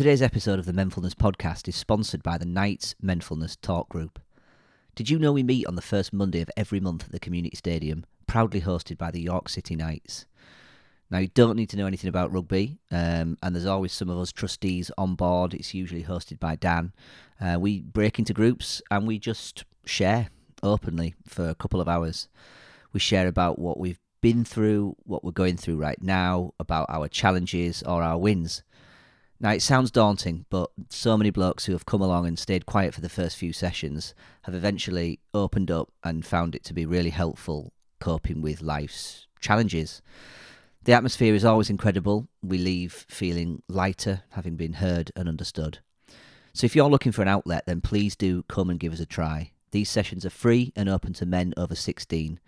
Today's episode of the Menfulness podcast is sponsored by the Knights Menfulness Talk Group. Did you know we meet on the first Monday of every month at the Community Stadium, proudly hosted by the York City Knights? Now, you don't need to know anything about rugby, um, and there's always some of us trustees on board. It's usually hosted by Dan. Uh, we break into groups and we just share openly for a couple of hours. We share about what we've been through, what we're going through right now, about our challenges or our wins. Now, it sounds daunting, but so many blokes who have come along and stayed quiet for the first few sessions have eventually opened up and found it to be really helpful coping with life's challenges. The atmosphere is always incredible. We leave feeling lighter, having been heard and understood. So, if you're looking for an outlet, then please do come and give us a try. These sessions are free and open to men over 16.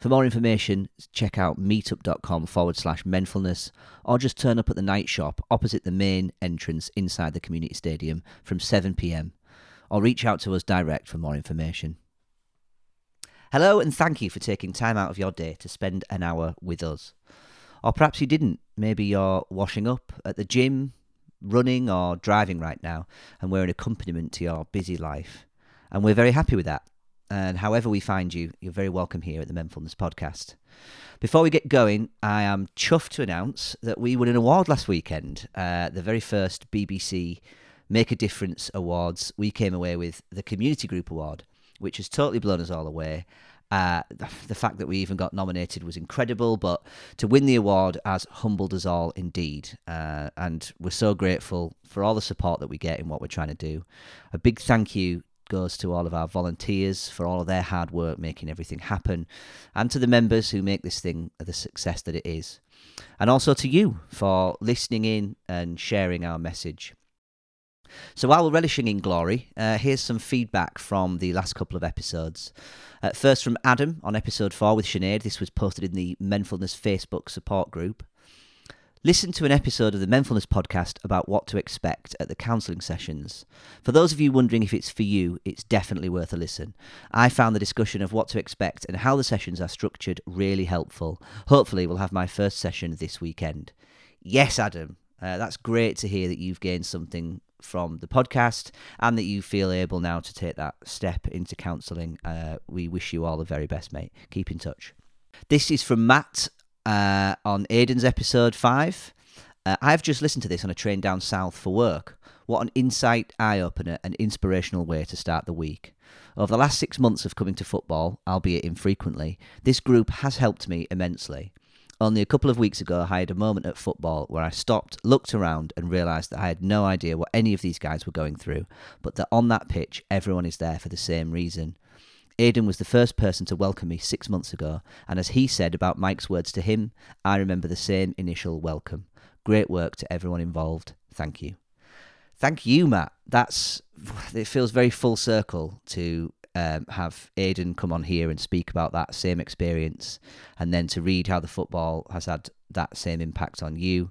For more information, check out meetup.com forward slash menfulness or just turn up at the night shop opposite the main entrance inside the community stadium from 7pm or reach out to us direct for more information. Hello and thank you for taking time out of your day to spend an hour with us. Or perhaps you didn't. Maybe you're washing up at the gym, running, or driving right now, and we're an accompaniment to your busy life. And we're very happy with that. And however we find you, you're very welcome here at the Menfulness Podcast. Before we get going, I am chuffed to announce that we won an award last weekend, uh, the very first BBC Make a Difference Awards. We came away with the Community Group Award, which has totally blown us all away. Uh, the fact that we even got nominated was incredible, but to win the award has humbled us all indeed. Uh, and we're so grateful for all the support that we get in what we're trying to do. A big thank you goes to all of our volunteers for all of their hard work making everything happen, and to the members who make this thing the success that it is. And also to you for listening in and sharing our message. So while we're relishing in glory, uh, here's some feedback from the last couple of episodes. Uh, first from Adam on episode 4 with Sinead. This was posted in the Menfulness Facebook support group. Listen to an episode of the Menfulness podcast about what to expect at the counselling sessions. For those of you wondering if it's for you, it's definitely worth a listen. I found the discussion of what to expect and how the sessions are structured really helpful. Hopefully, we'll have my first session this weekend. Yes, Adam, uh, that's great to hear that you've gained something from the podcast and that you feel able now to take that step into counselling. Uh, we wish you all the very best, mate. Keep in touch. This is from Matt uh, on Aidan's episode five. Uh, I've just listened to this on a train down south for work. What an insight, eye opener, and inspirational way to start the week. Over the last six months of coming to football, albeit infrequently, this group has helped me immensely. Only a couple of weeks ago, I had a moment at football where I stopped, looked around, and realised that I had no idea what any of these guys were going through, but that on that pitch, everyone is there for the same reason. Aidan was the first person to welcome me six months ago, and as he said about Mike's words to him, I remember the same initial welcome. Great work to everyone involved. Thank you. Thank you, Matt. That's it feels very full circle to um, have Aidan come on here and speak about that same experience, and then to read how the football has had that same impact on you.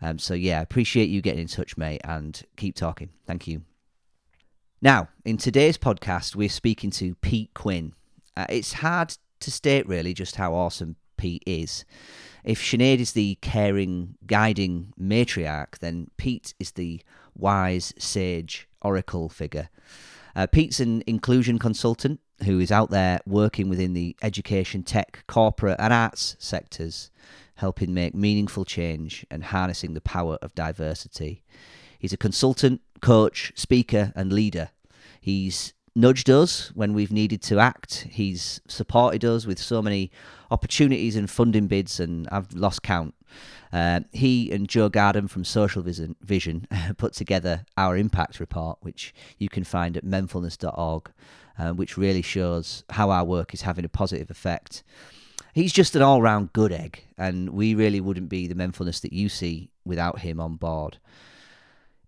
Um, so yeah, appreciate you getting in touch, mate, and keep talking. Thank you. Now, in today's podcast, we're speaking to Pete Quinn. Uh, it's hard to state really just how awesome Pete is. If Sinead is the caring, guiding matriarch, then Pete is the wise, sage, oracle figure. Uh, Pete's an inclusion consultant who is out there working within the education, tech, corporate, and arts sectors, helping make meaningful change and harnessing the power of diversity. He's a consultant, coach, speaker, and leader. He's nudged us when we've needed to act. He's supported us with so many opportunities and funding bids, and I've lost count. Uh, he and Joe Gardham from Social Vision, Vision put together our impact report, which you can find at menfulness.org, uh, which really shows how our work is having a positive effect. He's just an all round good egg, and we really wouldn't be the menfulness that you see without him on board.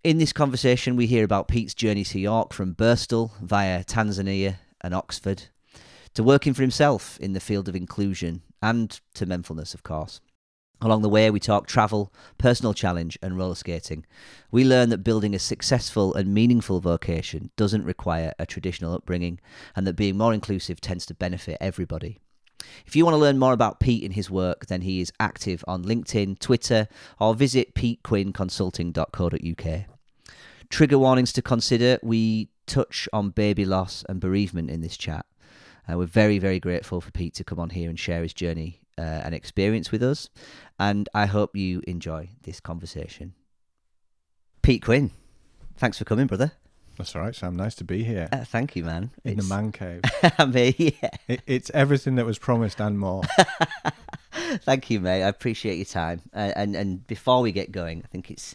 In this conversation, we hear about Pete's journey to York from Birstall via Tanzania and Oxford to working for himself in the field of inclusion and to menfulness, of course. Along the way, we talk travel, personal challenge, and roller skating. We learn that building a successful and meaningful vocation doesn't require a traditional upbringing, and that being more inclusive tends to benefit everybody. If you want to learn more about Pete and his work, then he is active on LinkedIn, Twitter, or visit petequinnconsulting.co.uk. trigger warnings to consider. We touch on baby loss and bereavement in this chat. Uh, we're very, very grateful for Pete to come on here and share his journey uh, and experience with us. And I hope you enjoy this conversation. Pete Quinn, thanks for coming, brother. That's all right, Sam. Nice to be here Uh, thank you, man. in the man cave. I mean, yeah. It, it's everything that was promised and more. Thank you, mate. I appreciate your time. Uh, and and before we get going, I think it's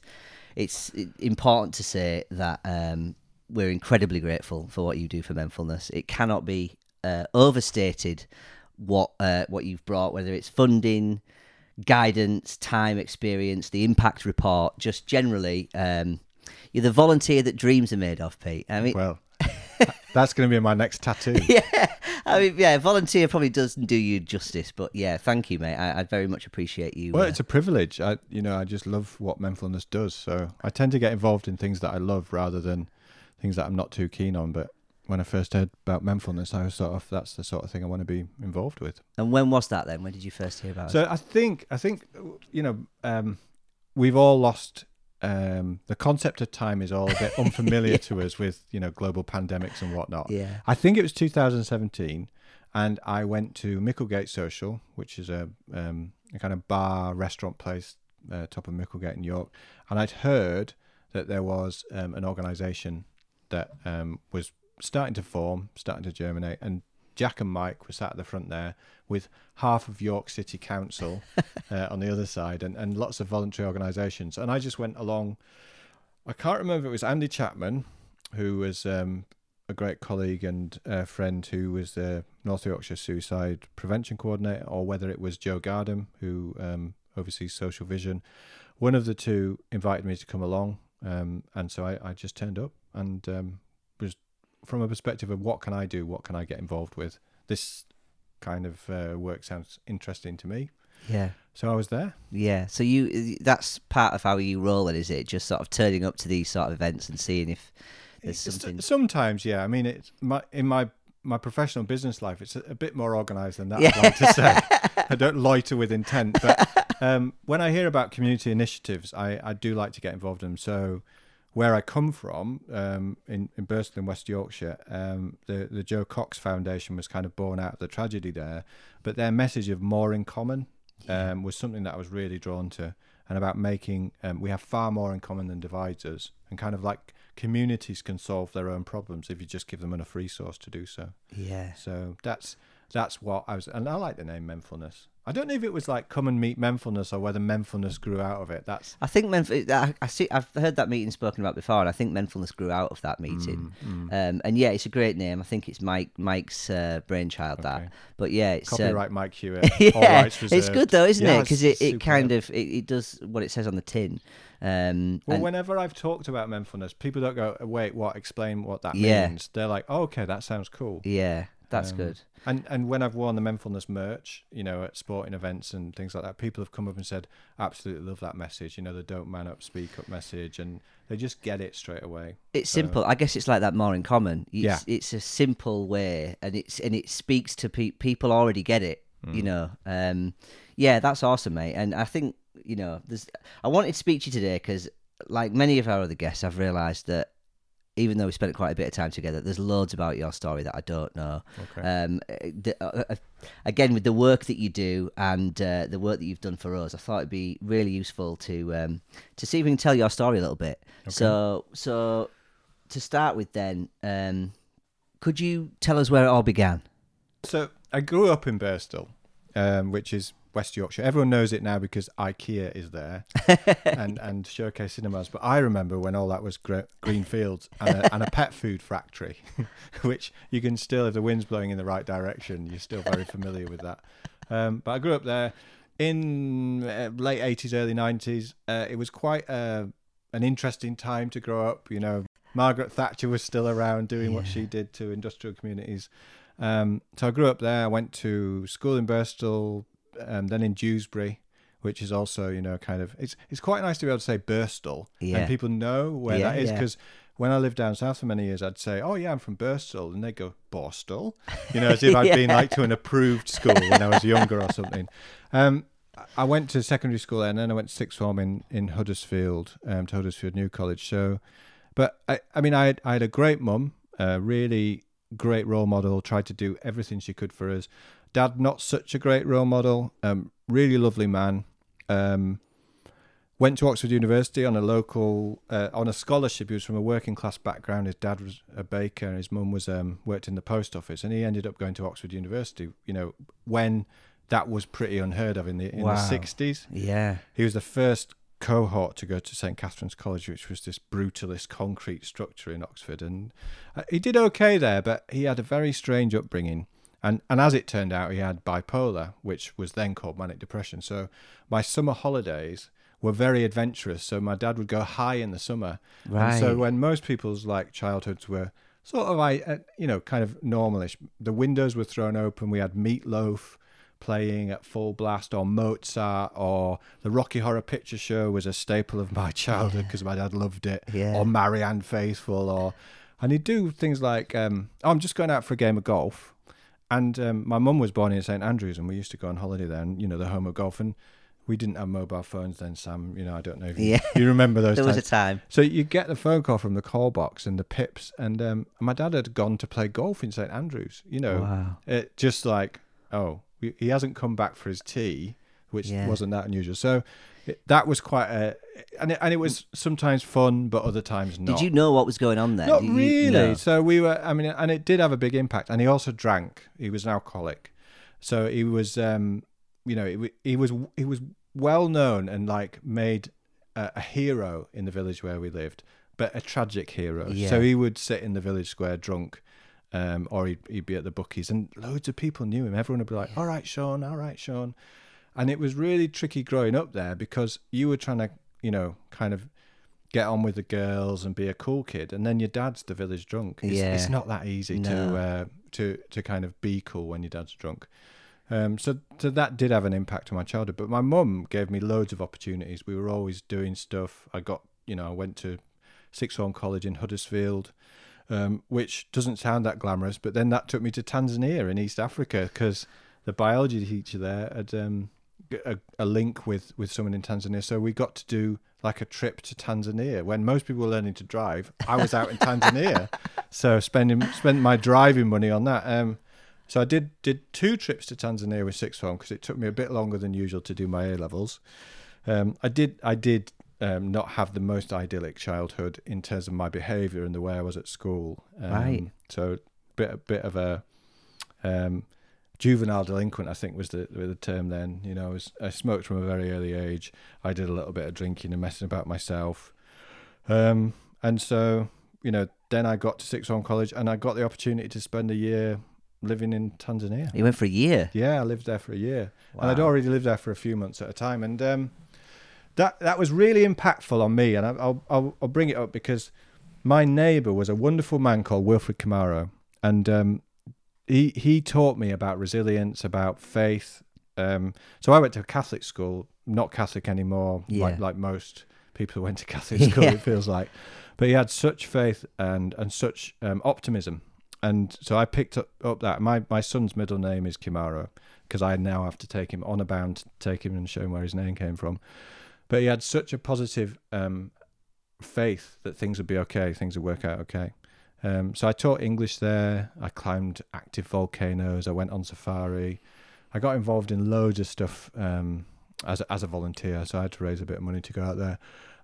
it's important to say that um, we're incredibly grateful for what you do for Menfulness. It cannot be uh, overstated what uh, what you've brought, whether it's funding, guidance, time, experience, the impact report, just generally. Um, you're the volunteer that dreams are made of, Pete. I mean, Well, that's going to be my next tattoo. yeah, I mean, yeah, volunteer probably doesn't do you justice, but yeah, thank you, mate. I, I very much appreciate you. Well, uh, it's a privilege. I, you know, I just love what Menfulness does. So I tend to get involved in things that I love rather than things that I'm not too keen on. But when I first heard about Menfulness, I was sort of that's the sort of thing I want to be involved with. and when was that then? When did you first hear about it? So I think I think you know um, we've all lost um, the concept of time is all a bit unfamiliar to us with you know global pandemics and whatnot. Yeah. I think it was 2017, and I went to Micklegate Social, which is a um, a kind of bar restaurant place uh, top of Micklegate in York, and I'd heard that there was um, an organisation that um, was starting to form, starting to germinate, and Jack and Mike were sat at the front there with half of York City Council uh, on the other side, and, and lots of voluntary organisations, and I just went along. I can't remember if it was Andy Chapman, who was um, a great colleague and uh, friend who was the North Yorkshire Suicide Prevention Coordinator, or whether it was Joe Gardham, who um, oversees Social Vision. One of the two invited me to come along, um, and so I, I just turned up and um, was from a perspective of what can I do, what can I get involved with. This kind of uh, work sounds interesting to me, Yeah. so I was there. Yeah. So you that's part of how you roll it, is it? Just sort of turning up to these sort of events and seeing if there's something Sometimes, yeah. I mean, it's my in my my professional business life. It's a, a bit more organised than that. Yeah. I'd like to say. I don't loiter with intent, but um, when I hear about community initiatives, I, I do like to get involved in them. So, where I come from um, in in Birstall in West Yorkshire, um, the the Jo Cox Foundation was kind of born out of the tragedy there, but their message of more in common um, was something that I was really drawn to, and about making um, we have far more in common than divides us, and kind of like communities can solve their own problems if you just give them enough resource to do so. Yeah. So that's that's what I was, and I like the name Menfulness. I don't know if it was like come and meet Menfulness or whether Menfulness grew out of it. That's I think Menf- I, I see. I've heard that meeting spoken about before, and I think Menfulness grew out of that meeting. Mm, Um, and yeah, it's a great name. I think it's Mike Mike's uh, brainchild. Okay. That, but yeah, it's um, copyright Mike Hewitt. yeah, it's good though, isn't it? Because it, it kind of it, it does what it says on the tin. Um, Well, and- whenever I've talked about Menfulness, people don't go, "Wait, what? Explain what that Yeah. means." They're like, oh, "Okay, that sounds cool." yeah, that's Um, good. And and when I've worn the Menfulness merch, you know, at sporting events and things like that, people have come up and said, "Absolutely love that message." You know, the "Don't man up, speak up" message, and they just get it straight away. It's So- simple. I guess it's like that more in common. It's, Yeah. it's a simple way, and it's and it speaks to pe- people already get it. You Mm. know, um, yeah, that's awesome, mate. And I think you know, there's. I wanted to speak to you today because, like many of our other guests, I've realised that even though we spent quite a bit of time together, there's loads about your story that I don't know. Okay. Um, the, uh, uh, again, with the work that you do and uh, the work that you've done for us, I thought it'd be really useful to um, to see if we can tell your story a little bit. So, so to start with, then, um, could you tell us where it all began? So I grew up in Birstall, um, which is West Yorkshire. Everyone knows it now because IKEA is there and and Showcase Cinemas. But I remember when all that was gre- green fields and a, and a pet food factory, which you can still, if the wind's blowing in the right direction, you're still very familiar with that. Um, but I grew up there in uh, late 80s, early 90s. Uh, it was quite uh, an interesting time to grow up. You know, Margaret Thatcher was still around doing what she did to industrial communities. Um, so I grew up there. I went to school in Birstall, um, then in Dewsbury, which is also, you know, kind of it's it's quite nice to be able to say Birstall Yeah. and people know where Yeah, that is yeah. because when I lived down south for many years, I'd say, "Oh yeah, I'm from Birstall," and they go Borstal, you know, as if I'd been like to an approved school when I was younger or something. Um, I went to secondary school there, and then I went to sixth form in in Huddersfield, um, to Huddersfield New College. So But I, I mean, I had, I had a great mum, a really great role model. Tried to do everything she could for us. Dad, not such a great role model. Um, really lovely man. Um, went to Oxford University on a local uh, on a scholarship. He was from a working class background. His dad was a baker, and his mum was um, worked in the post office. And he ended up going to Oxford University. You know, when that was pretty unheard of in the in Wow. the sixties. Yeah. He was the first cohort to go to St Catherine's College, which was this brutalist concrete structure in Oxford, and uh, he did okay there. But he had a very strange upbringing. And, and as it turned out, he had bipolar, which was then called manic depression. So my summer holidays were very adventurous. So my dad would go high in the summer. Right. And so when most people's like childhoods were sort of like uh, you know kind of normalish, the windows were thrown open. We had Meat Loaf playing at full blast, or Mozart, or the Rocky Horror Picture Show was a staple of my childhood because my dad loved it. Yeah. Or Marianne Faithfull, or and he'd do things like um, oh, I'm just going out for a game of golf. And um, my mum was born in St Andrews, and we used to go on holiday there, and you know the home of golf. And we didn't have mobile phones then, Sam. You know, I don't know if you, Yeah. you remember those. There was times. a time. So you get the phone call from the call box and the pips, and um, my dad had gone to play golf in St Andrews. You know, Wow. it just like oh, he hasn't come back for his tea, which Yeah. wasn't that unusual. So that was quite a, and it, and it was sometimes fun, but other times not. Did you know what was going on there? Not Did you- really. no. So we were. I mean, and it did have a big impact. And he also drank. He was an alcoholic. So he was. Um, you know, he, he was. He was well known and like made a, a hero in the village where we lived, but a tragic hero. Yeah. So he would sit in the village square drunk. Um, or he'd, he'd be at the bookies, and loads of people knew him. Everyone would be like, "All right, Sean. All right, Sean." And it was really tricky growing up there because you were trying to, you know, kind of get on with the girls and be a cool kid, and then your dad's the village drunk. It's, Yeah. it's not that easy No. to uh, to to kind of be cool when your dad's drunk. Um, so so that did have an impact on my childhood. But my mum gave me loads of opportunities. We were always doing stuff. I got you know I went to sixth form college in Huddersfield. Um, which doesn't sound that glamorous, but then that took me to Tanzania in East Africa because the biology teacher there had um, a, a link with, with someone in Tanzania. So we got to do like a trip to Tanzania. When most people were learning to drive, I was out in Tanzania, so spending spent my driving money on that. Um, so I did did two trips to Tanzania with sixth form because it took me a bit longer than usual to do my A levels. Um, I did I did um, not have the most idyllic childhood in terms of my behaviour and the way I was at school. Um, Right. So bit a bit of a um, juvenile delinquent, I think was the the term then. You know, I, was, I smoked from a very early age. I did a little bit of drinking and messing about myself. Um, and so, you know, then I got to sixth form college and I got the opportunity to spend a year living in Tanzania. You went for a year. Yeah, I lived there for a year, and I'd already lived there for a few months at a time, and um, that that was really impactful on me. And I, I'll, I'll I'll bring it up because my neighbour was a wonderful man called Wilfred Kimaro, and um, he he taught me about resilience, about faith. Um, so I went to a Catholic school, not Catholic anymore, Yeah. like like most people who went to Catholic school. Yeah. It feels like, but he had such faith and and such um, optimism and so I picked up, up that my my son's middle name is Kimaro because I now have to take him on a bound to take him and show him where his name came from. But he had such a positive um, faith that things would be okay, things would work out okay. Um, so I taught English there. I climbed active volcanoes. I went on safari. I got involved in loads of stuff um, as a, as a volunteer. So I had to raise a bit of money to go out there,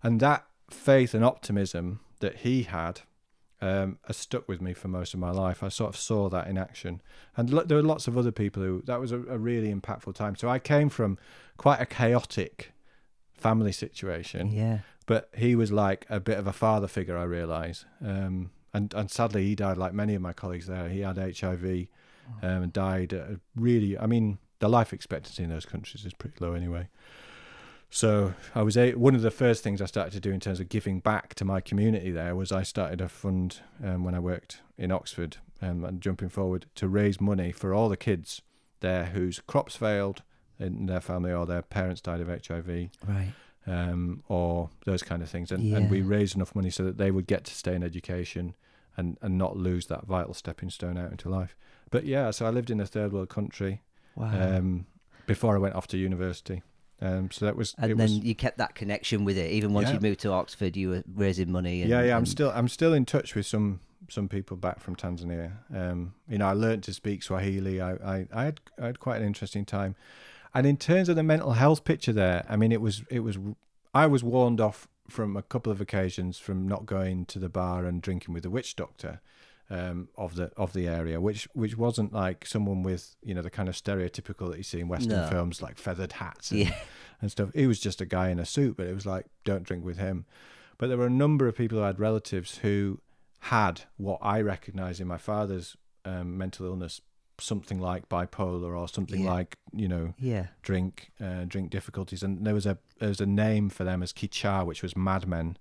and that faith and optimism that he had um, has stuck with me for most of my life. I sort of saw that in action, and lo- there were lots of other people who that was a, a really impactful time. So I came from quite a chaotic family situation, Yeah. but he was like a bit of a father figure. I realise, um, and and sadly he died like many of my colleagues there. He had HIV um, and died. Really, I mean, the life expectancy in those countries is pretty low anyway. So I was a, one of the first things I started to do in terms of giving back to my community. There was I started a fund um, when I worked in Oxford um, and jumping forward to raise money for all the kids there whose crops failed in their family or their parents died of HIV Right. Um, or those kind of things. And, and we raised enough money so that they would get to stay in education and, and not lose that vital stepping stone out into life. But yeah, so I lived in a third world country Wow. um, before I went off to university. Um, so that was And then was, you kept that connection with it. Even once Yeah. you moved to Oxford, you were raising money. And, yeah, yeah. I'm and- still I'm still in touch with some some people back from Tanzania. Um, you know, I learned to speak Swahili. I, I, I had I had quite an interesting time. And in terms of the mental health picture there, I mean, it was it was I was warned off from a couple of occasions from not going to the bar and drinking with the witch doctor. Um, of the of the area, which which wasn't like someone with you know the kind of stereotypical that you see in Western No. films, like feathered hats and, Yeah. and stuff. He was just a guy in a suit, but it was like don't drink with him. But there were a number of people who had relatives who had what I recognise in my father's um, mental illness, something like bipolar or something Yeah. like you know Yeah. drink uh, drink difficulties, and there was a there was a name for them as kichaa, which was madmen,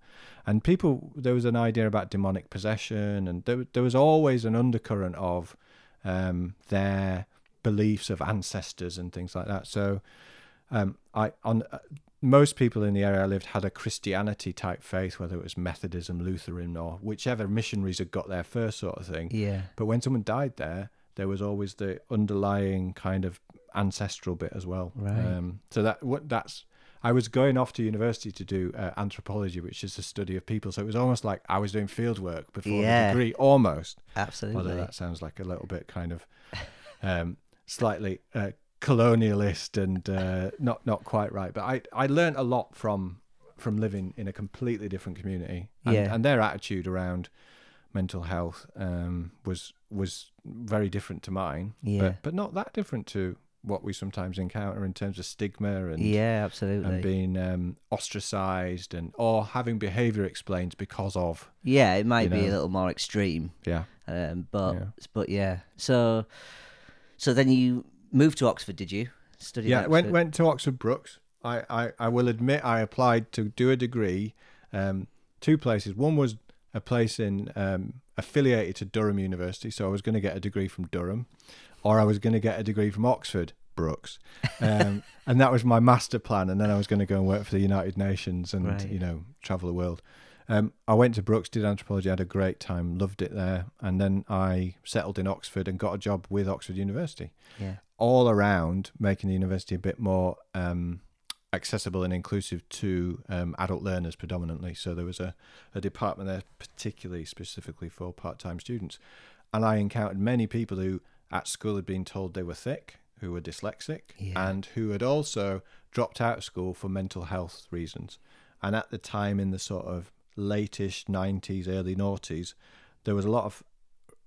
and people there was an idea about demonic possession, and there there was always an undercurrent of um, their beliefs of ancestors and things like that. So, um, I on uh, most people in the area I lived had a Christianity type faith, whether it was Methodism, Lutheran, or whichever missionaries had got there first, sort of thing. Yeah. But when someone died there, there was always the underlying kind of ancestral bit as well. Right. Um, so that what that's. I was going off to university to do uh, anthropology, which is the study of people. So it was almost like I was doing field work before Yeah. the degree, almost. Absolutely. Although that sounds like a little bit kind of um, slightly uh, colonialist and uh, not not quite right. But I I learned a lot from from living in a completely different community, and, Yeah. and their attitude around mental health um, was was very different to mine. Yeah. but, but not that different to what we sometimes encounter in terms of stigma and yeah, absolutely. and being um, ostracized and or having behavior explained because of yeah, it might be a little more extreme. yeah Um, but Yeah. but yeah. So so then you moved to Oxford, did you? Study yeah at went went to Oxford Brookes. I, I, I will admit I applied to do a degree, um, two places. One was a place in um, affiliated to Durham University, so I was going to get a degree from Durham, or I was going to get a degree from Oxford Brookes, um, and that was my master plan. And then I was going to go and work for the United Nations and Right. you know travel the world. Um, I went to Brookes, did anthropology, had a great time, loved it there, and then I settled in Oxford and got a job with Oxford University Yeah. all around making the university a bit more um, accessible and inclusive to um, adult learners predominantly. So there was a, a department there particularly specifically for part-time students. And I encountered many people who at school had been told they were thick, who were dyslexic, Yeah. and who had also dropped out of school for mental health reasons. And at the time in the sort of latish 90s, early noughties, there was a lot of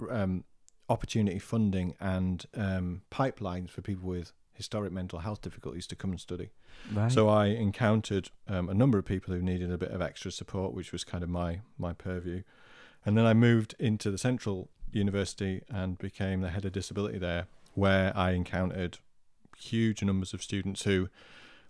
um, opportunity funding and um, pipelines for people with historic mental health difficulties to come and study. Right. So I encountered um, a number of people who needed a bit of extra support, which was kind of my my purview. And then I moved into the Central University and became the head of disability there, where I encountered huge numbers of students who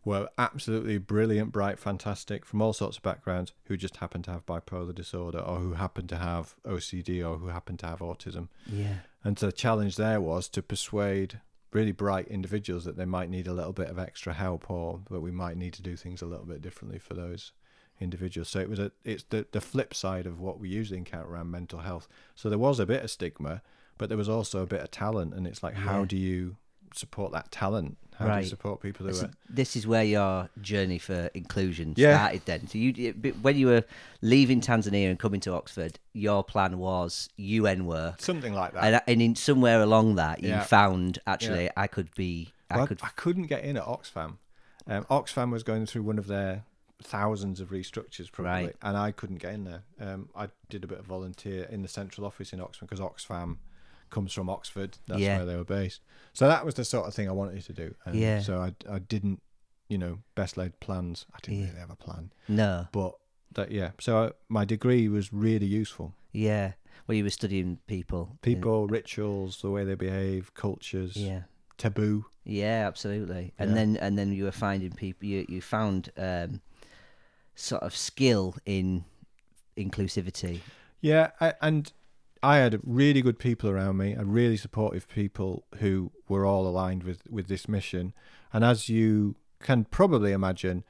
were absolutely brilliant, bright, fantastic from all sorts of backgrounds who just happened to have bipolar disorder or who happened to have OCD or who happened to have autism. yeah. And so the challenge there was to persuade really bright individuals that they might need a little bit of extra help or that we might need to do things a little bit differently for those individuals. So it was a it's the, the flip side of what we usually encounter around mental health. So there was a bit of stigma, but there was also a bit of talent and it's like how do you support that talent? How do you support people who So are this is where your journey for inclusion Yeah. started. Then, so you when you were leaving Tanzania and coming to Oxford, your plan was UN work, something like that? and, and in somewhere along that, you Yeah. found actually I could be, I Well, could, I couldn't get in at Oxfam. Um, Oxfam was going through one of their thousands of restructures, probably, Right. and I couldn't get in there. Um, I did a bit of volunteer in the central office in Oxfam because Oxfam comes from Oxford. That's Yeah. where they were based. So that was the sort of thing I wanted to do. And Yeah. So I, I didn't, you know, best laid plans. I didn't Yeah. really have a plan, no, but that yeah. So I, my degree was really useful. yeah. Well, you were studying people, People, rituals, the way they behave, cultures, yeah. taboo. Yeah, absolutely. And Yeah. then and then you were finding people. You you found um, sort of skill in inclusivity. Yeah, I, and I had really good people around me, and really supportive people who were all aligned with with this mission. And as you can probably imagine,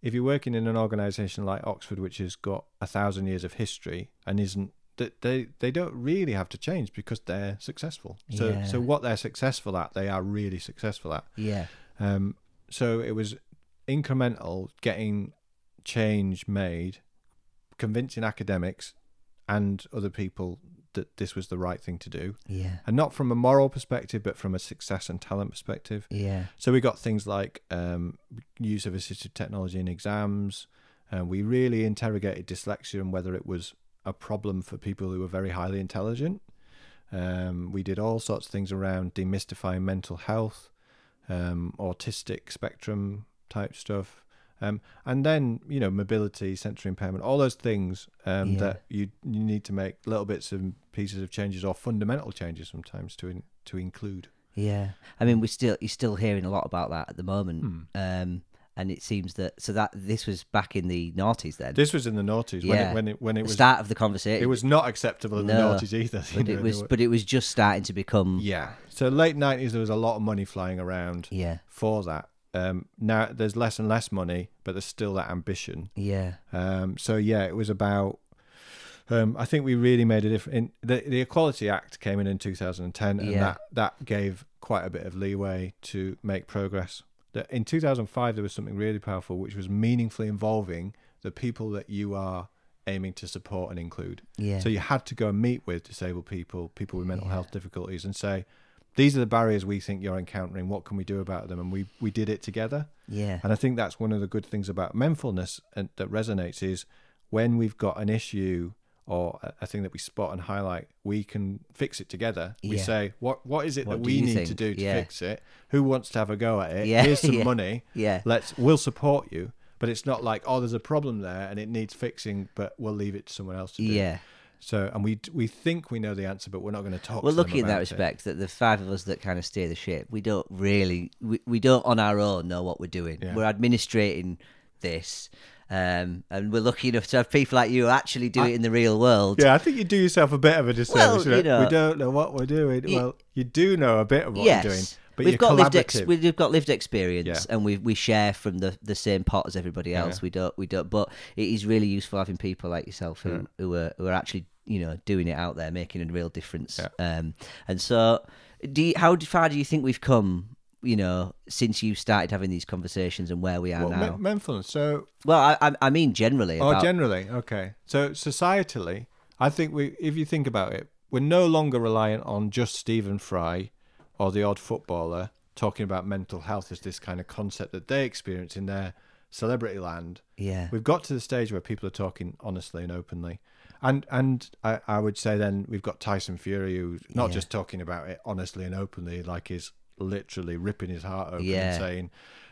if you're working in an organisation like Oxford, which has got a thousand years of history and isn't that they they don't really have to change because they're successful. So Yeah. so what they're successful at, they are really successful at. Yeah, Um, so it was incremental getting change made, convincing academics and other people that this was the right thing to do, Yeah. and not from a moral perspective, but from a success and talent perspective. Yeah. So we got things like um, use of assistive technology in exams. Uh, we really interrogated dyslexia and whether it was a problem for people who were very highly intelligent. Um, we did all sorts of things around demystifying mental health, um, autistic spectrum type stuff, um, and then you know mobility, sensory impairment, all those things um, Yeah. that you you need to make little bits and pieces of changes or fundamental changes sometimes to in, to include. Yeah. I mean, we still you're still hearing a lot about that at the moment. Hmm. Um, and it seems that so that this was back in the noughties then. This was in the noughties when Yeah. it when it when it the was start of the conversation. It was not acceptable in the No, noughties either. but know, it was but it was just starting to become yeah. So late nineties, there was a lot of money flying around yeah. for that. Um, now there's less and less money, but there's still that ambition. Yeah. Um, so yeah, it was about. Um, I think we really made a difference. The, the Equality Act came in in 2010, and Yeah. that that gave quite a bit of leeway to make progress. That in 2005 there was something really powerful, which was meaningfully involving the people that you are aiming to support and include. Yeah. So you had to go and meet with disabled people, people with mental Yeah. health difficulties, and say, "These are the barriers we think you're encountering. What can we do about them?" And we we did it together. yeah. And I think that's one of the good things about Menfulness and that resonates is when we've got an issue or a- thing that we spot and highlight, we can fix it together. We Yeah. say, "What what is it What that we need to do to Yeah. fix it? Who wants to have a go at it? Yeah, Here's some money. Yeah. Let's we'll support you." But it's not like, "Oh, there's a problem there and it needs fixing, but we'll leave it to someone else to do." Yeah. So, and we we think we know the answer, but we're not going to talk. To them lucky in that about it. respect that the five of us that kind of steer the ship, we don't really, we, we don't on our own know what we're doing. Yeah. We're administrating this, um, and we're lucky enough to have people like you who actually do I- it in the real world. Yeah, I think you do yourself a bit of a disservice. Well, you know- we don't know what we're doing. Y- well, you do know a bit of what yes, you're doing, but we've got lived ex- we've got lived experience, Yeah. and we we share from the, the same pot as everybody else. Yeah. We don't we don't, but it is really useful having people like yourself who Yeah. who are who are actually you know doing it out there, making a real difference. Yeah. Um, and so, do you, how far do you think we've come? You know, since you started having these conversations and where we are Well, now. men- Menfulness. So, well, I, I I mean generally. oh, About, generally, okay. So, societally, I think we, if you think about it, we're no longer reliant on just Stephen Fry or the odd footballer talking about mental health as this kind of concept that they experience in their celebrity land. yeah, We've got to the stage where people are talking honestly and openly. And and I, I would say then we've got Tyson Fury who's not Yeah. just talking about it honestly and openly, like he's literally ripping his heart open Yeah. and saying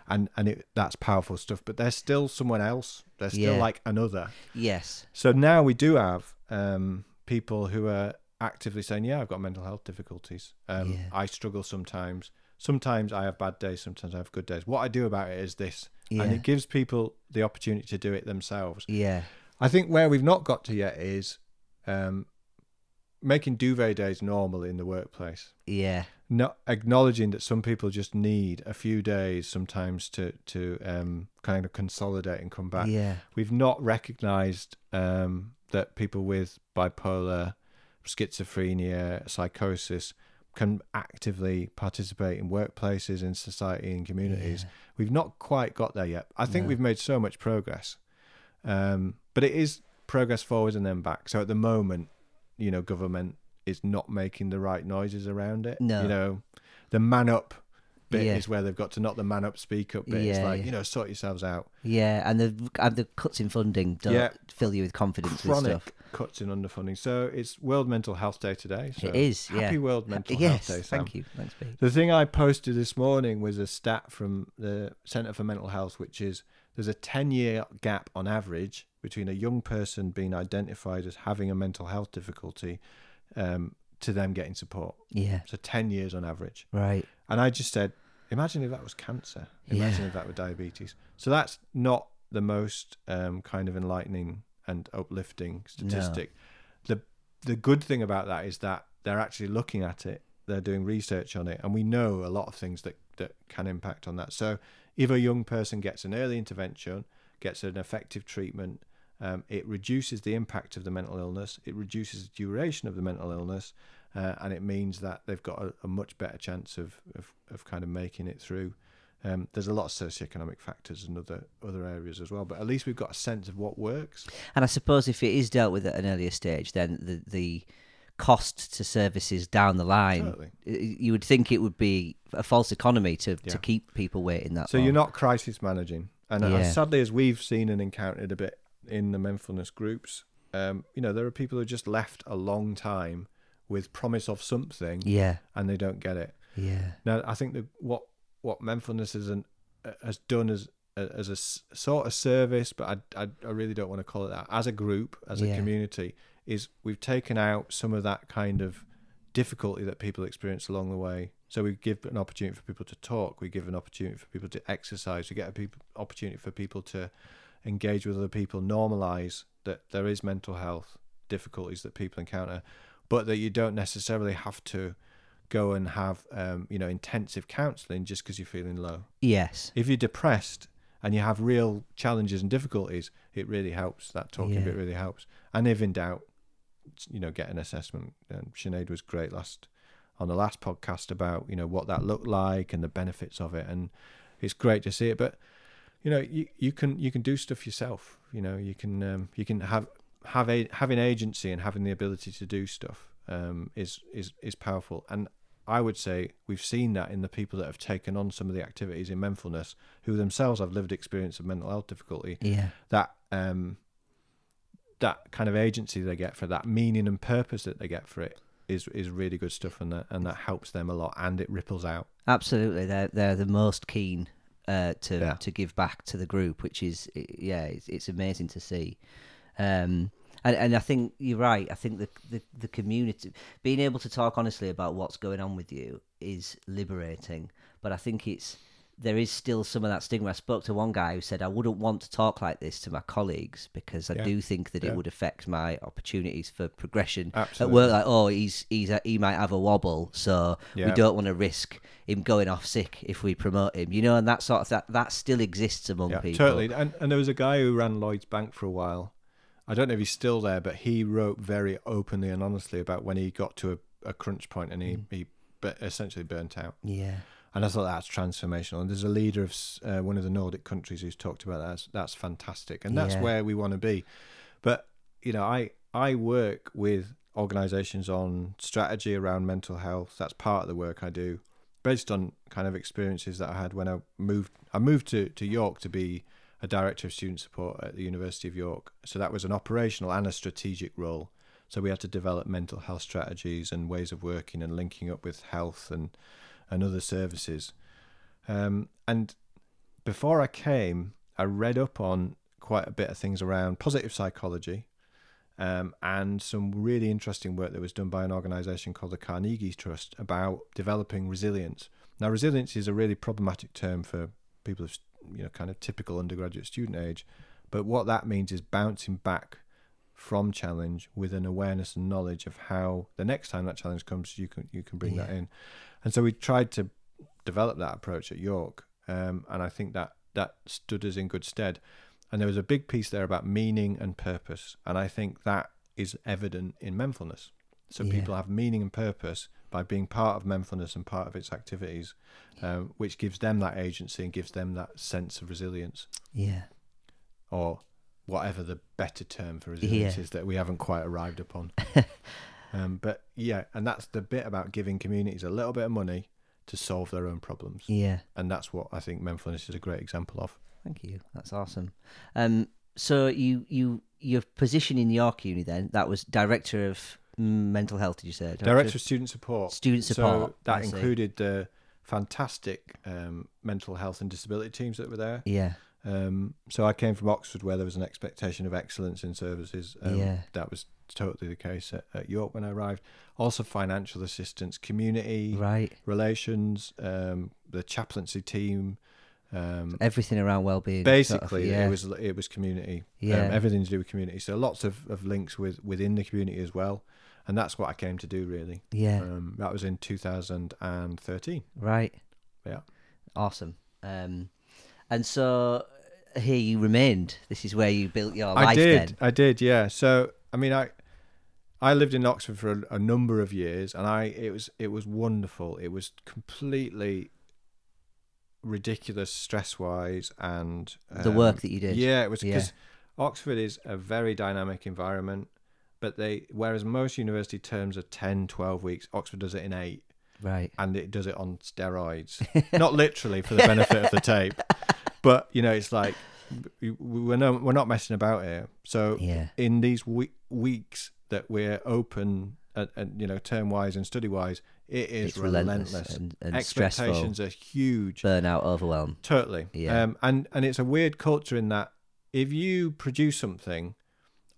and and it, that's powerful stuff. But there's still someone else. There's still Yeah. like another. yes, So now we do have um, people who are actively saying, "Yeah, I've got mental health difficulties. Um, Yeah. I struggle sometimes. Sometimes I have bad days. Sometimes I have good days. What I do about it is this, Yeah. and it gives people the opportunity to do it themselves. yeah, I think where we've not got to yet is um, making duvet days normal in the workplace. yeah, Not acknowledging that some people just need a few days sometimes to to um, kind of consolidate and come back yeah, we've not recognized um, that people with bipolar, schizophrenia, psychosis can actively participate in workplaces, in society, in communities. Yeah. We've not quite got there yet. I think No. we've made so much progress, um, but it is progress forwards and then back. So at the moment, you know, government is not making the right noises around it. No. You know, the man up bit Yeah. is where they've got to not the man up, speak up bit. it's Yeah, like, yeah. you know, sort yourselves out. yeah, and the and the cuts in funding don't Yeah. fill you with confidence with chronic stuff. cuts in underfunding. So it's World Mental Health Day today. So It is, yeah. Happy World Mental Health Day, Sam. thank you, thanks, Pete. The thing I posted this morning was a stat from the Centre for Mental Health, which is there's a 10 year gap on average between a young person being identified as having a mental health difficulty um, to them getting support. Yeah, So 10 years on average. right. And I just said, imagine if that was cancer. Imagine Yeah. if that were diabetes. So that's not the most um, kind of enlightening and uplifting statistic. The the good thing about that is that they're actually looking at it. They're doing research on it, and we know a lot of things that that can impact on that. So if a young person gets an early intervention, gets an effective treatment, um, it reduces the impact of the mental illness. It reduces the duration of the mental illness, uh, and it means that they've got a, a much better chance of, of, of kind of making it through Um, there's a lot of socioeconomic factors and other other areas as well, but at least we've got a sense of what works. And I suppose if it is dealt with at an earlier stage, then the the cost to services down the line, Totally. you would think it would be a false economy to, Yeah. to keep people waiting that So long. you're not crisis managing, and uh, Yeah. sadly, as we've seen and encountered a bit in the Menfulness groups, um, you know, there are people who are just left a long time with promise of something, Yeah, and they don't get it. yeah, Now, I think that what what Menfulness has an, uh, has done as as a sort of service, but I, I I really don't want to call it that. As a group, as Yeah. a community, is we've taken out some of that kind of difficulty that people experience along the way. So we give an opportunity for people to talk. We give an opportunity for people to exercise. We get a peop opportunity for people to engage with other people. Normalize that there is mental health difficulties that people encounter, but that you don't necessarily have to go and have um, you know intensive counselling just because you're feeling low. yes, If you're depressed and you have real challenges and difficulties, it really helps. That talking Yeah. bit really helps. And if in doubt, you know, get an assessment. And Sinead was great last on the last podcast about you know what that looked like and the benefits of it, and it's great to see it. But you know, you, you can you can do stuff yourself. You know, you can um, you can have have a having agency and having the ability to do stuff um, is is is powerful. And I would say we've seen that in the people that have taken on some of the activities in Menfulness, who themselves have lived experience of mental health difficulty. yeah, That um, that kind of agency they get for that meaning and purpose that they get for it is is really good stuff, and that and that helps them a lot, and it ripples out. absolutely. They're they're the most keen uh, to Yeah. to give back to the group, which is yeah, it's, it's amazing to see. Um, and, and I think you're right. I think the, the the community being able to talk honestly about what's going on with you is liberating. But I think it's there is still some of that stigma. I spoke to one guy who said I wouldn't want to talk like this to my colleagues because I Yeah. do think that Yeah. it would affect my opportunities for progression at work. Like, oh, he's he's a, he might have a wobble, so we don't want to risk him going off sick if we promote him. You know, and that sort of that that still exists among Yeah, people. totally. And and there was a guy who ran Lloyd's Bank for a while. I don't know if he's still there, but he wrote very openly and honestly about when he got to a, a crunch point and he Mm. he essentially burnt out. Yeah, And I thought that's transformational. And there's a leader of uh, one of the Nordic countries who's talked about that. That's, that's fantastic, and that's Yeah. where we want to be. But you know, I I work with organisations on strategy around mental health. That's part of the work I do, based on kind of experiences that I had when I moved. I moved to to York to be a director of student support at the University of York. So that was an operational and a strategic role. So we had to develop mental health strategies and ways of working and linking up with health and and other services. Um, and before I came, I read up on quite a bit of things around positive psychology um, and some really interesting work that was done by an organization called the Carnegie Trust about developing resilience. Now, resilience is a really problematic term for people of you know kind of typical undergraduate student age, but what that means is bouncing back from challenge with an awareness and knowledge of how the next time that challenge comes, you can you can bring that in. And so we tried to develop that approach at York, um, and I think that that stood us in good stead. And there was a big piece there about meaning and purpose, and I think that is evident in Menfulness. So Yeah. people have meaning and purpose by being part of Menfulness and part of its activities, um, which gives them that agency and gives them that sense of resilience, yeah, or whatever the better term for resilience Yeah. is that we haven't quite arrived upon. um, but yeah, and that's the bit about giving communities a little bit of money to solve their own problems, yeah. and that's what I think Menfulness is a great example of. Thank you. That's awesome. Um, so you you your position in York Uni then that was director of mental health. Did you say Director of Student Support. student support? So that included the fantastic um, mental health and disability teams that were there. Yeah, Um, so I came from Oxford, where there was an expectation of excellence in services. Um, Yeah. that was totally the case at, at York when I arrived. Also, financial assistance, community right. relations, um, the chaplaincy team. Um, Everything around well-being. basically, sort of, yeah. it was it was community. Yeah. Um, everything to do with community. So lots of, of links with within the community as well, and that's what I came to do really. yeah. Um, that was in 2013. Right. Yeah. Awesome. Um, and so here you remained. This is where you built your I life. did. Then. I did. Yeah. So I mean, I I lived in Oxford for a, a number of years, and I it was it was wonderful. It was completely ridiculous stress wise and The um, work that you did. Yeah, it was Yeah. because Oxford is a very dynamic environment, but they whereas most university terms are 10, 12 weeks, Oxford does it in eight, Right. and it does it on steroids. not literally for the benefit of the tape, but you know, it's like we- we're no, we're not messing about here. So Yeah. in these we- weeks that we're open, and, and you know, term wise and study wise, it is It's relentless, relentless. and, and stressful. Expectations are huge. Burnout, overwhelm. Totally. Yeah. Um, and and it's a weird culture in that if you produce something,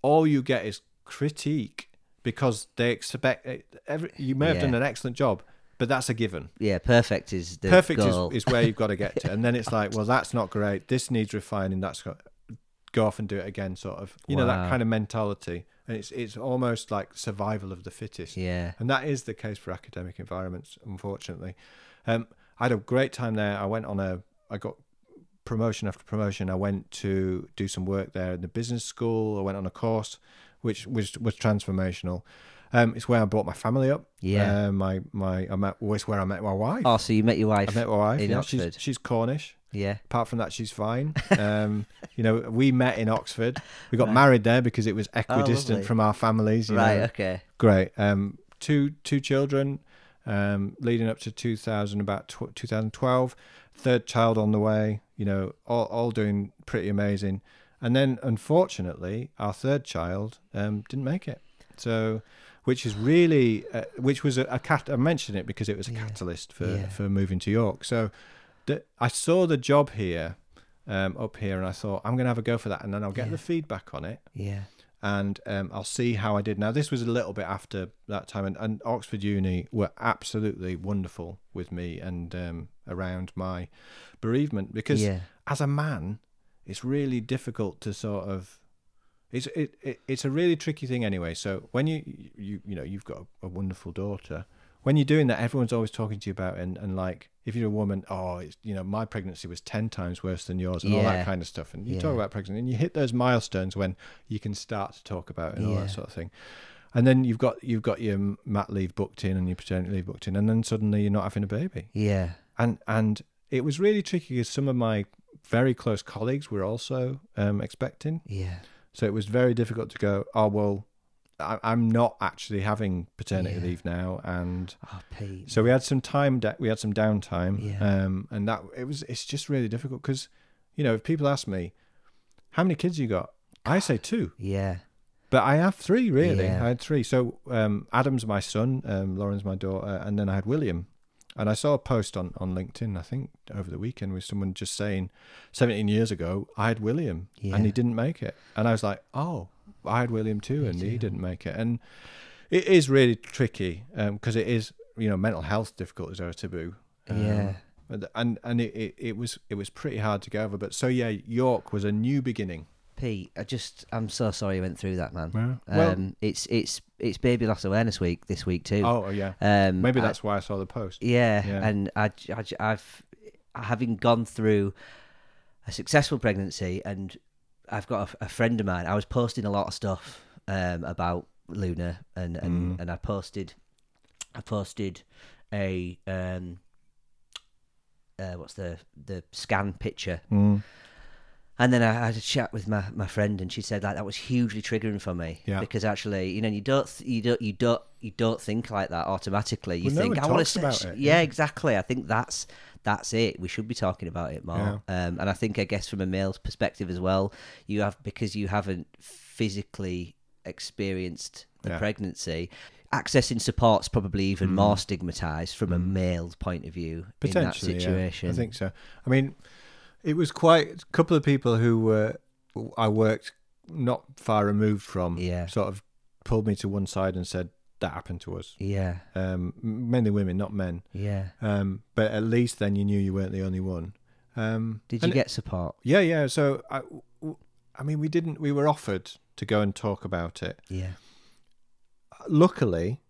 all you get is critique because they expect every. You may have done an excellent job, but that's a given. Yeah, perfect is the Perfect goal. is, is where you've got to get to, and then it's like, well, that's not great. This needs refining. That's got go off and do it again. Sort of, you know, that kind of mentality, and it's it's almost like survival of the fittest. yeah. And that is the case for academic environments, unfortunately. Um, I had a great time there. I went on a, I got promotion after promotion. I went to do some work there in the business school. I went on a course, which was was transformational. Um, it's where I brought my family up. Yeah. Uh, my my I met. Well, it's where I met my wife. Oh, so you met your wife? I met my wife. in yeah, Oxford. she's she's Cornish. Yeah. Apart from that, she's fine. Um, you know, we met in Oxford. We got Right. married there because it was equidistant lovely. from our families. You Right. know Okay. great. Um, two two children, um, leading up to 2000, about tw- 2012. Third child on the way. You know, all all doing pretty amazing. And then, unfortunately, our third child um, didn't make it. So, which is really, uh, which was a, a cat. I mentioned it because it was a Yeah. catalyst for Yeah. for moving to York. So, the, I saw the job here. Um, up here, and I thought I'm going to have a go for that, and then I'll get Yeah. the feedback on it, Yeah. and um, I'll see how I did. Now, this was a little bit after that time, and, and Oxford Uni were absolutely wonderful with me and um, around my bereavement because as a man, it's really difficult to sort of. It's it, it it's a really tricky thing anyway. So when you you you know you've got a, wonderful daughter, when you're doing that, everyone's always talking to you about it and, and like if you're a woman, oh, it's, you know my pregnancy was ten times worse than yours and all that kind of stuff. And you talk about pregnancy and you hit those milestones when you can start to talk about it and all that sort of thing. And then you've got you've got your mat leave booked in and your paternity leave booked in, and then suddenly you're not having a baby Yeah. and and it was really tricky because some of my very close colleagues were also um, expecting, Yeah. So it was very difficult to go. Oh well, I, I'm not actually having paternity Yeah. leave now, and Oh, so we had some time. Da- we had some downtime, Yeah. um, and that it was. It's just really difficult because, you know, if people ask me, how many kids you got, I say two. yeah. But I have three, really. Yeah. I had three. So um, Adam's my son, um, Lauren's my daughter, and then I had William. And I saw a post on, on LinkedIn, I think, over the weekend with someone just saying, 17 years ago, I had William Yeah. and he didn't make it. And I was like, oh, I had William too and too. he didn't make it. And it is really tricky because it is, you know, mental health difficulties are a taboo. Um, Yeah. and and, and it, it, it was it was pretty hard to get over. But so, yeah, York was a new beginning. Pete, I just I'm so sorry you went through that, man. Well, Um, it's it's it's Baby Loss Awareness Week this week too. oh, yeah. um, Maybe I- that's why I saw the post. Yeah, Yeah. and I, I, I've having gone through a successful pregnancy, and I've got a, a friend of mine. I was posting a lot of stuff um, about Luna, and and, Mm. and I posted, I posted a um, uh, what's the the scan picture, Mm. And then I had a chat with my, my friend, and she said like that was hugely triggering for me Yeah. because actually, you know, you don't th- you don't you don't you don't think like that automatically. You Well, no think one I want to about it, Yeah, yeah. exactly. I think that's that's it. We should be talking about it more. Um, and I think I guess from a male's perspective as well, you have because you haven't physically experienced the Yeah. pregnancy. Accessing support's probably even Mm. more stigmatized from a Mm. male's point of view in that yeah. situation. I think so. I mean, it was quite a couple of people who were I worked not far removed from. Yeah. sort of pulled me to one side and said that happened to us. Yeah, Um, mainly women, not men. yeah. Um, but at least then you knew you weren't the only one. Um, Did you get support? Yeah, yeah. So I, I mean, we didn't. We were offered to go and talk about it. Yeah, luckily,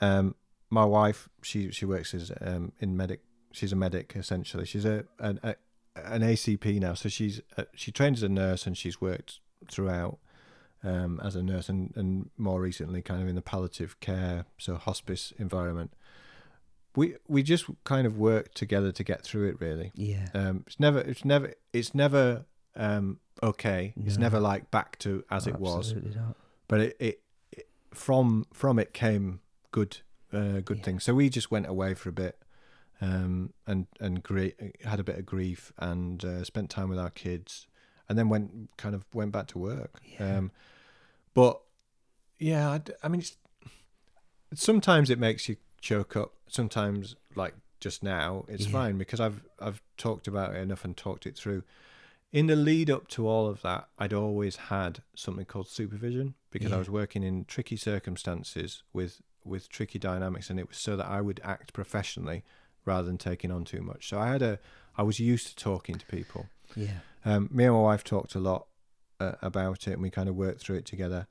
um, my wife she she works as um, in medic. She's a medic essentially. She's a an, a, an ACP now, so she's uh, she trained as a nurse and she's worked throughout um, as a nurse and, and more recently kind of in the palliative care so hospice environment. we we just kind of worked together to get through it. Really, Yeah. um, it's never it's never it's never um, okay. It's never like back to as it was. Absolutely not. But it, it, it from from it came good uh, good Yeah. things. So we just went away for a bit. Um, and and had a bit of grief and uh, spent time with our kids, and then went kind of went back to work. Yeah. Um, but yeah, I mean, it's, sometimes it makes you choke up. Sometimes, like just now, it's Yeah. fine because I've I've talked about it enough and talked it through. In the lead up to all of that, I'd always had something called supervision because I was working in tricky circumstances with with tricky dynamics, and it was so that I would act professionally rather than taking on too much. So I had a I was used to talking to people. Yeah. Um, me and my wife talked a lot uh, about it, and we kind of worked through it together.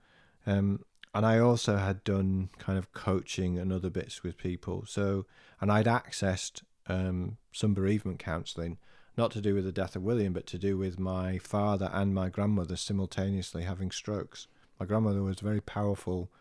Um, and I also had done kind of coaching and other bits with people. So, and I'd accessed um, some bereavement counselling, not to do with the death of William, but to do with my father and my grandmother simultaneously having strokes. My grandmother was a very powerful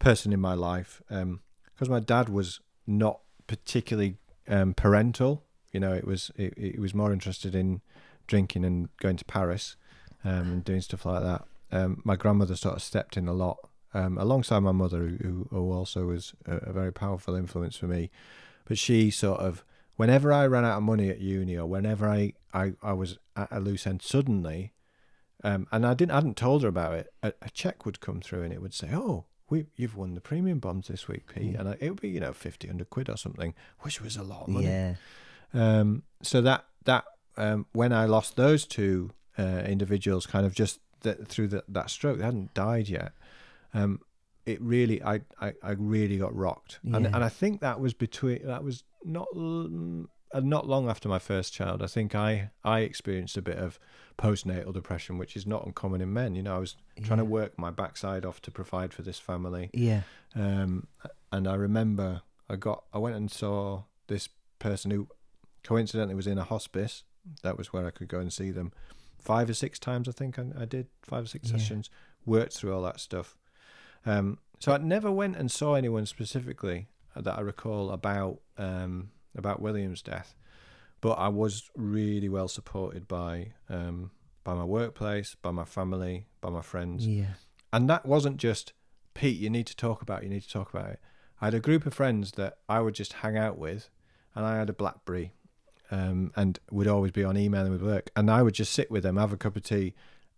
person in my life because my dad was not particularly um, parental. You know, it was it, it was more interested in drinking and going to Paris um, and doing stuff like that. Um, my grandmother sort of stepped in a lot um, alongside my mother, who, who also was a, a very powerful influence for me. But she sort of, whenever I ran out of money at uni or whenever I, I, I was at a loose end, suddenly, um, and I didn't I hadn't told her about it, a, a check would come through and it would say, "Oh, we you've won the premium bonds this week, Pete," Mm. and I, it would be you know fifty, hundred quid or something, which was a lot of money. Yeah. Um, so that that um, when I lost those two uh, individuals, kind of just th- through the, that stroke, they hadn't died yet. Um, it really, I, I, I really got rocked, and Yeah. and I think that was between that was not not long after my first child. I think I I experienced a bit of postnatal depression, which is not uncommon in men. You know, I was trying to work my backside off to provide for this family. Yeah. Um, and I remember I got I went and saw this person who coincidentally was in a hospice. That was where I could go and see them five or six times. I think I, I did five or six Yeah. sessions. Worked through all that stuff. Um, so I never went and saw anyone specifically that I recall about um, about William's death, but I was really well supported by um, by my workplace, by my family, by my friends Yeah. and that wasn't just Pete. You need to talk about. It, you need to talk about it. I had a group of friends that I would just hang out with, and I had a BlackBerry, um, and would always be on emailing with work, and I would just sit with them, have a cup of tea,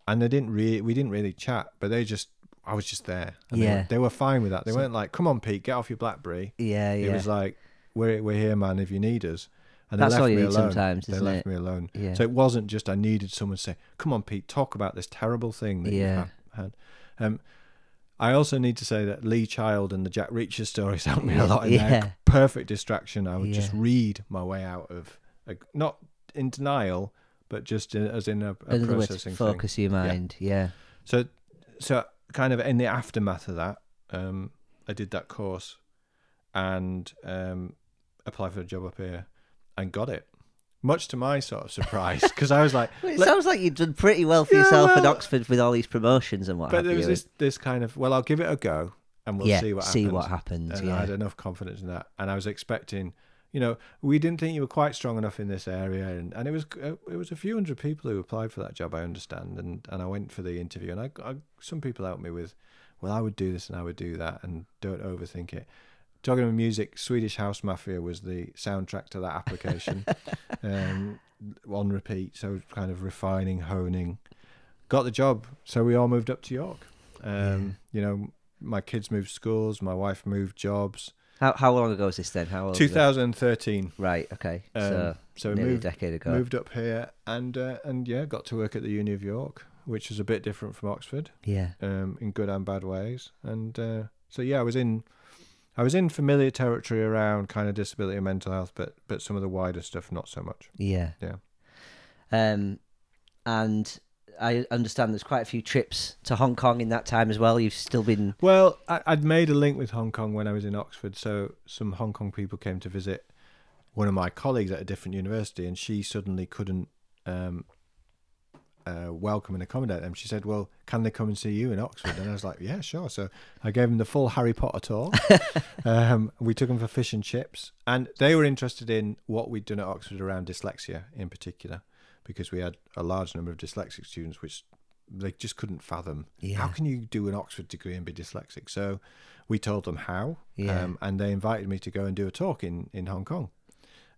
and they didn't really, we didn't really chat, but they just, I was just there. And they, were, they were fine with that. They So- weren't like, "Come on, Pete, get off your BlackBerry." Yeah. Yeah. It was like, "We're we're here, man. If you need us." And they That's left all you me need alone. sometimes, They left it? me alone. Yeah. So it wasn't just I needed someone to say, "Come on, Pete, talk about this terrible thing that Yeah. you've had." Um, I also need to say that Lee Child and the Jack Reacher stories helped me a lot in yeah. there. Perfect distraction. I would just read my way out of, a, not in denial, but just in, as in a, a Another way to processing thing. focus your mind. Yeah. So, so kind of in the aftermath of that, um, I did that course and um, applied for a job up here and got it. Much to my sort of surprise, because I was like, Well, it Let- sounds like you've done pretty well for Yeah, yourself well- Oxford with all these promotions and what but have there was you. this this kind of, well, I'll give it a go and we'll yeah, see what see happens. what happens. and I Yeah. had enough confidence in that, and I was expecting, you know, we didn't think you were quite strong enough in this area, and, and it was uh, it was a few hundred people who applied for that job, I understand, and and I went for the interview, and I, I some people helped me with, well, I would do this and I would do that, and don't overthink it. Talking about music, Swedish House Mafia was the soundtrack to that application, um, on repeat. So kind of refining, honing, got the job. So we all moved up to York. Um, You know, my kids moved schools, my wife moved jobs. How how long ago was this then? How old? was 2013. Right. Okay. Um, so so nearly moved a decade ago. moved up here, and uh, and yeah, got to work at the Uni of York, which was a bit different from Oxford, Yeah. um, in good and bad ways. And uh, so yeah, I was in. I was in familiar territory around kind of disability and mental health, but but some of the wider stuff not so much. Yeah. Yeah. Um, and I understand there's quite a few trips to Hong Kong in that time as well. You've still been. Well, I, I'd made a link with Hong Kong when I was in Oxford, so some Hong Kong people came to visit one of my colleagues at a different university, and she suddenly couldn't um, uh, welcome and accommodate them, she said, "Well, can they come and see you in Oxford?" And I was like, "Yeah, sure." So I gave them the full Harry Potter tour. um, we took them for fish and chips, and they were interested in what we'd done at Oxford around dyslexia in particular, because we had a large number of dyslexic students, which they just couldn't fathom. Yeah. How can you do an Oxford degree and be dyslexic? So we told them how, Yeah. um, and they invited me to go and do a talk in in Hong Kong,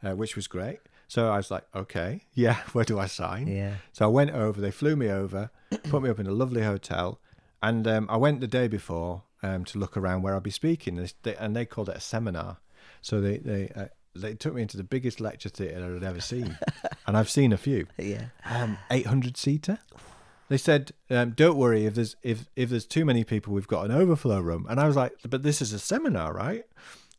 uh, which was great. So I was like, okay, yeah, where do I sign? Yeah. So I went over. They flew me over, put me up in a lovely hotel, and um, I went the day before um, to look around where I'd be speaking, and they, and they called it a seminar. So they they uh, they took me into the biggest lecture theatre I'd ever seen, and I've seen a few. Yeah. Um, eight hundred seater. They said, um, "Don't worry if there's if if there's too many people, we've got an overflow room." And I was like, "But this is a seminar, right?"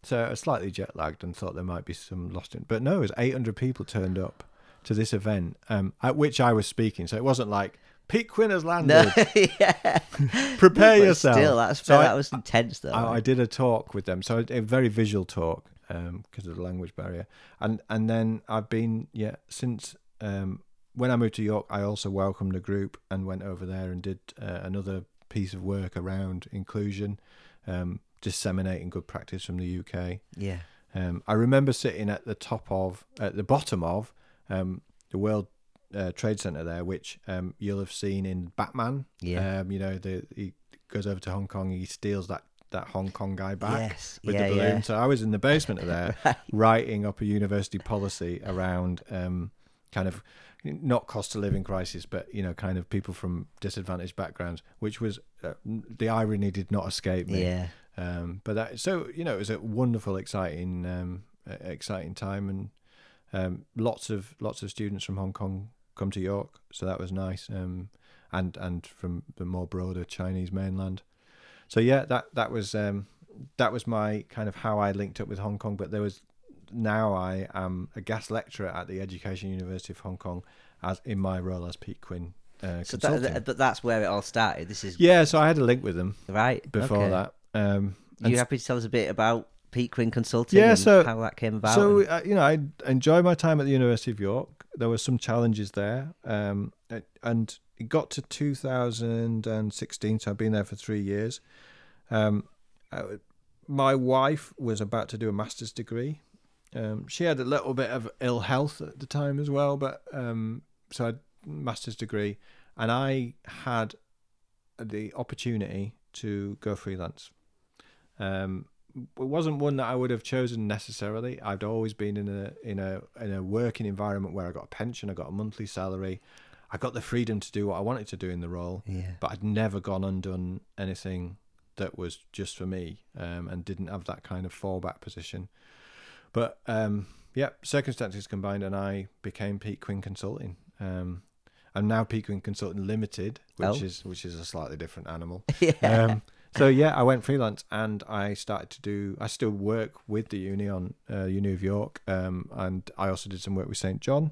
So I was slightly jet lagged and thought there might be some lost in. But no, it was 800 people turned up to this event um, at which I was speaking. So it wasn't like Pete Quinn has landed. No. yeah. Prepare But yourself. Still, that's So I- that was intense though. I, I did a talk with them, so a very visual talk because of the language barrier, and and then I've been yeah since um, when I moved to York, I also welcomed a group and went over there and did uh, another piece of work around inclusion, um, disseminating good practice from the UK. yeah. Um, I remember sitting at the top of, at the bottom of um, the World uh, Trade Center there, which um, you'll have seen in Batman. Yeah. Um, you know, the he goes over to Hong Kong, he steals that that Hong Kong guy back Yes. with yeah, the balloon. yeah. So I was in the basement of there, Right. writing up a university policy around um, kind of not cost of living crisis, but you know, kind of people from disadvantaged backgrounds, which was uh, the irony did not escape me. Yeah. Um, but that so you know it was a wonderful, exciting, um, exciting time, and um, lots of lots of students from Hong Kong come to York, so that was nice. Um, and and from the more broader Chinese mainland. So yeah, that that was um, that was my kind of how I linked up with Hong Kong. But there was now I am a guest lecturer at the Education University of Hong Kong as in my role as Pete Quinn. Uh, So that, but that's where it all started. This is yeah, so I had a link with them right before okay. that. Um, Are you happy to tell us a bit about Pete Quinn Consulting? Yeah, and so- how that came about. So and- uh, you know, I enjoyed my time at the University of York. There were some challenges there, um, and it got to 2016. So I've been there for three years. Um, uh, my wife was about to do a master's degree. Um, she had a little bit of ill health at the time as well, but um, so I had a master's degree, and I had the opportunity to go freelance. Um, it wasn't one that I would have chosen necessarily. I'd always been in a in a in a working environment where I got a pension, I got a monthly salary, I got the freedom to do what I wanted to do in the role, yeah. but I'd never gone undone anything that was just for me um, and didn't have that kind of fallback position. But um, yeah, circumstances combined, and I became Pete Quinn Consulting. Um, I'm now Pete Quinn Consulting Limited, which Oh. is which is a slightly different animal. yeah. Um, so yeah, I went freelance and I started to do. I still work with the uni on uh, Uni of York, um, and I also did some work with St John.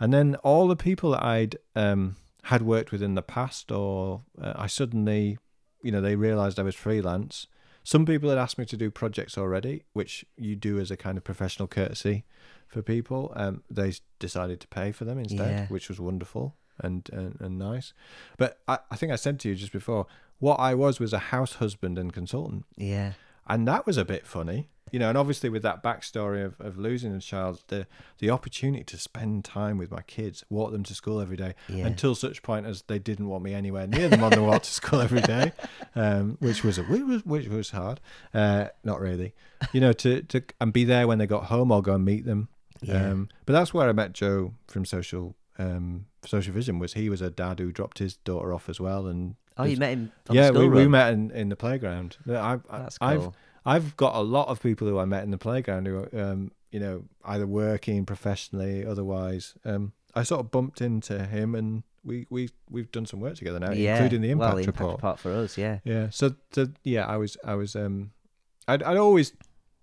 And then all the people that I'd um, had worked with in the past, or uh, I suddenly, you know, they realised I was freelance. Some people had asked me to do projects already, which you do as a kind of professional courtesy for people. Um, they decided to pay for them instead, Yeah. which was wonderful and, and, and nice. But I, I think I said to you just before, what I was was a house husband and consultant. yeah. And that was a bit funny. You know, and obviously with that backstory of, of losing a child, the the opportunity to spend time with my kids, walk them to school every day, Yeah. until such point as they didn't want me anywhere near them on the walk to school every day, um, which was a, which was which was hard. Uh, not really, you know, to to and be there when they got home or go and meet them. Yeah. Um, but that's where I met Joe from Social um, Social Vision. Was he was a dad who dropped his daughter off as well, and Oh, you met him yeah, we, we met in, in the playground. I, That's I've. I've got a lot of people who I met in the playground who, are, um, you know, either working professionally, otherwise. Um, I sort of bumped into him, and we we we've done some work together now, yeah. including the impact well, the impact report. report for us, yeah. Yeah. So, so yeah, I was I was um, I'd I'd always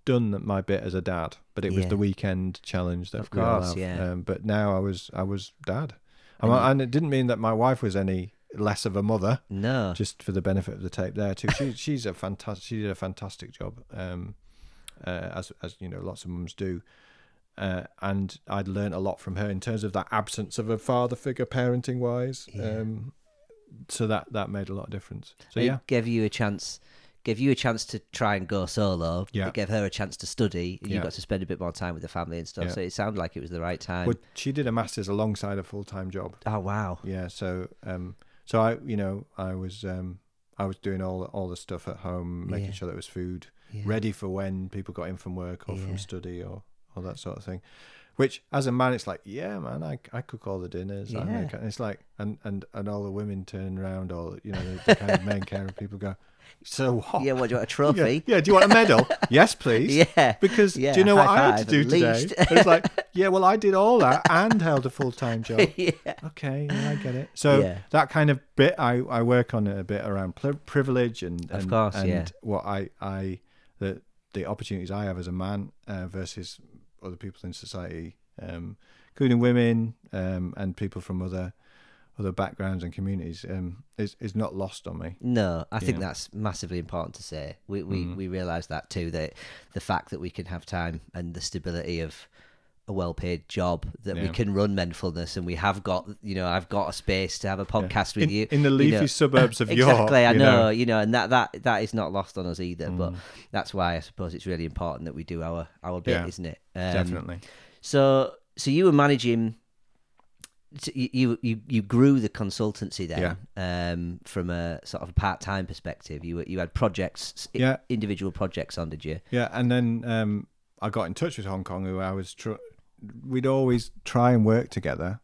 done my bit as a dad, but it was Yeah. the weekend challenge that Of we all course, have. yeah. Um, but now I was I was dad, And and, and it didn't mean that my wife was any less of a mother No. just for the benefit of the tape there too. She she's a fantastic she did a fantastic job, um, uh, as as you know lots of mums do. uh, and I'd learned a lot from her in terms of that absence of a father figure parenting wise. Yeah. Um, so that that made a lot of difference. So it yeah, gave you a chance gave you a chance to try and go solo Yeah. it gave her a chance to study and you Yeah. got to spend a bit more time with the family and stuff Yeah. so it sounded like it was the right time well, she did a masters alongside a full time job. oh wow Yeah, so um, so I you know I was um, I was doing all all the stuff at home, making Yeah. sure there was food Yeah. ready for when people got in from work or Yeah. from study or all that sort of thing. Which, as a man, it's like, yeah, man, I, I cook all the dinners. I Yeah. make, and it's like, and, and, and all the women turn around, all you know, the, the kind of main care people go, so what? yeah what do you want a trophy yeah, do you want a medal? yes, please. yeah Because Yeah, do you know what I had to do today? it's like, yeah, well, I did all that and held a full time job. yeah Okay, yeah, I get it. So Yeah. that kind of bit, I, I work on it a bit around pri- privilege and, Of and course, and yeah. what I I the the opportunities I have as a man uh, versus other people in society, um, including women um, and people from other other backgrounds and communities, um, is is not lost on me. No, I think Yeah. that's massively important to say. We we, Mhm. we realise that too. That the fact that we can have time and the stability of a well-paid job, that we can run Menfulness, and we have got, you know, I've got a space to have a podcast with in, you in the you leafy know. suburbs of York. exactly. I you know, you know, and that that that is not lost on us either. But Mm. that's why I suppose it's really important that we do our our bit, Yeah, isn't it? Um, definitely. So so you were managing. You you you, you grew the consultancy then um, from a sort of a part time perspective. You were, you had projects, Yeah. individual projects on, did you? Yeah, and then um, I got in touch with Hong Kong, who I was. Tr- we'd always try and work together,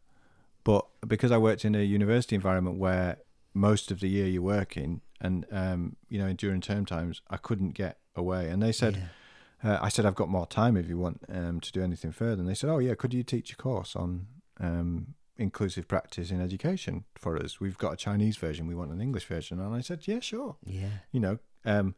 but because I worked in a university environment where most of the year you're working, and um, you know during term times, I couldn't get away. And they said, uh, I said I've got more time if you want um, to do anything further. And they said, Oh yeah, could you teach a course on um, inclusive practice in education for us? We've got a Chinese version, we want an English version. And I said, Yeah, sure yeah, you know um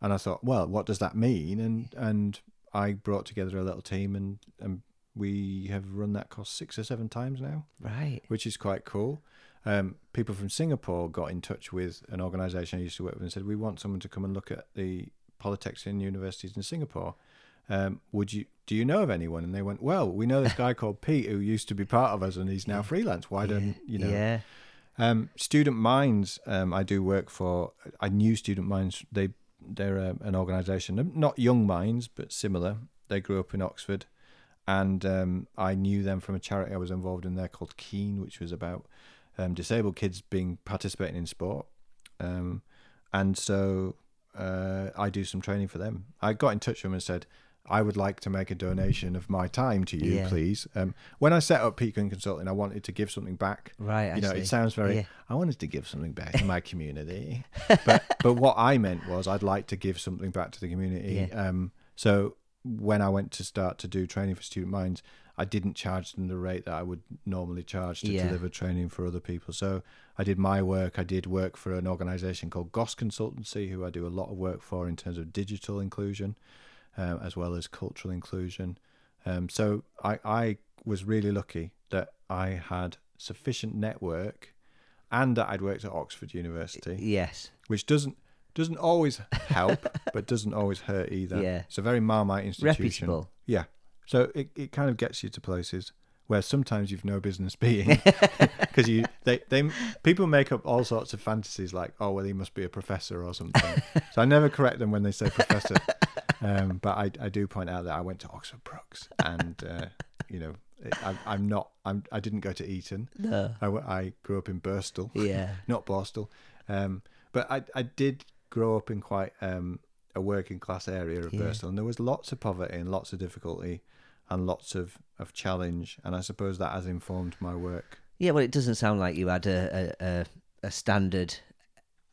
and i thought well what does that mean and and i brought together a little team and and we have run that course six or seven times now right. which is quite cool um people from singapore got in touch with an organization i used to work with and said we want someone to come and look at the politics in universities in singapore um, would you do you know of anyone? And they went, well, we know this guy called Pete who used to be part of us and he's now freelance. Why don't you know? Yeah, Um, Student Minds, um, I do work for. I knew Student Minds. They they're a, an organisation, not Young Minds, but similar. They grew up in Oxford, and um, I knew them from a charity I was involved in there called Keen, which was about um, disabled kids being participating in sport. Um, and so uh, I do some training for them. I got in touch with them and said, I would like to make a donation of my time to you, Yeah. please. Um, when I set up Pete Quinn Consulting, I wanted to give something back right. I you know, it sounds very. Yeah. I wanted to give something back to my community, but but what I meant was I'd like to give something back to the community. Um, so when I went to start to do training for Student Minds, I didn't charge them the rate that I would normally charge to Yeah. deliver training for other people. So I did my work. I did work for an organisation called Goss Consultancy, who I do a lot of work for in terms of digital inclusion, um, as well as cultural inclusion. Um, so I, I was really lucky that I had sufficient network and that I'd worked at Oxford University, Yes. which doesn't doesn't always help, but doesn't always hurt either. Yeah. It's a very Marmite institution. Reputable. Yeah. So it, it kind of gets you to places where sometimes you've no business being because you they, they people make up all sorts of fantasies like oh well he must be a professor or something so I never correct them when they say professor um, but I, I do point out that I went to Oxford Brookes and uh, you know I, I'm not I'm I didn't go to Eton No. I, I grew up in Birstall Yeah. not Borstal. Um, but I, I did grow up in quite um, a working class area of Yeah. Birstall, and there was lots of poverty and lots of difficulty and lots of, of challenge. And I suppose that has informed my work. Yeah. Well, it doesn't sound like you had a a, a, a standard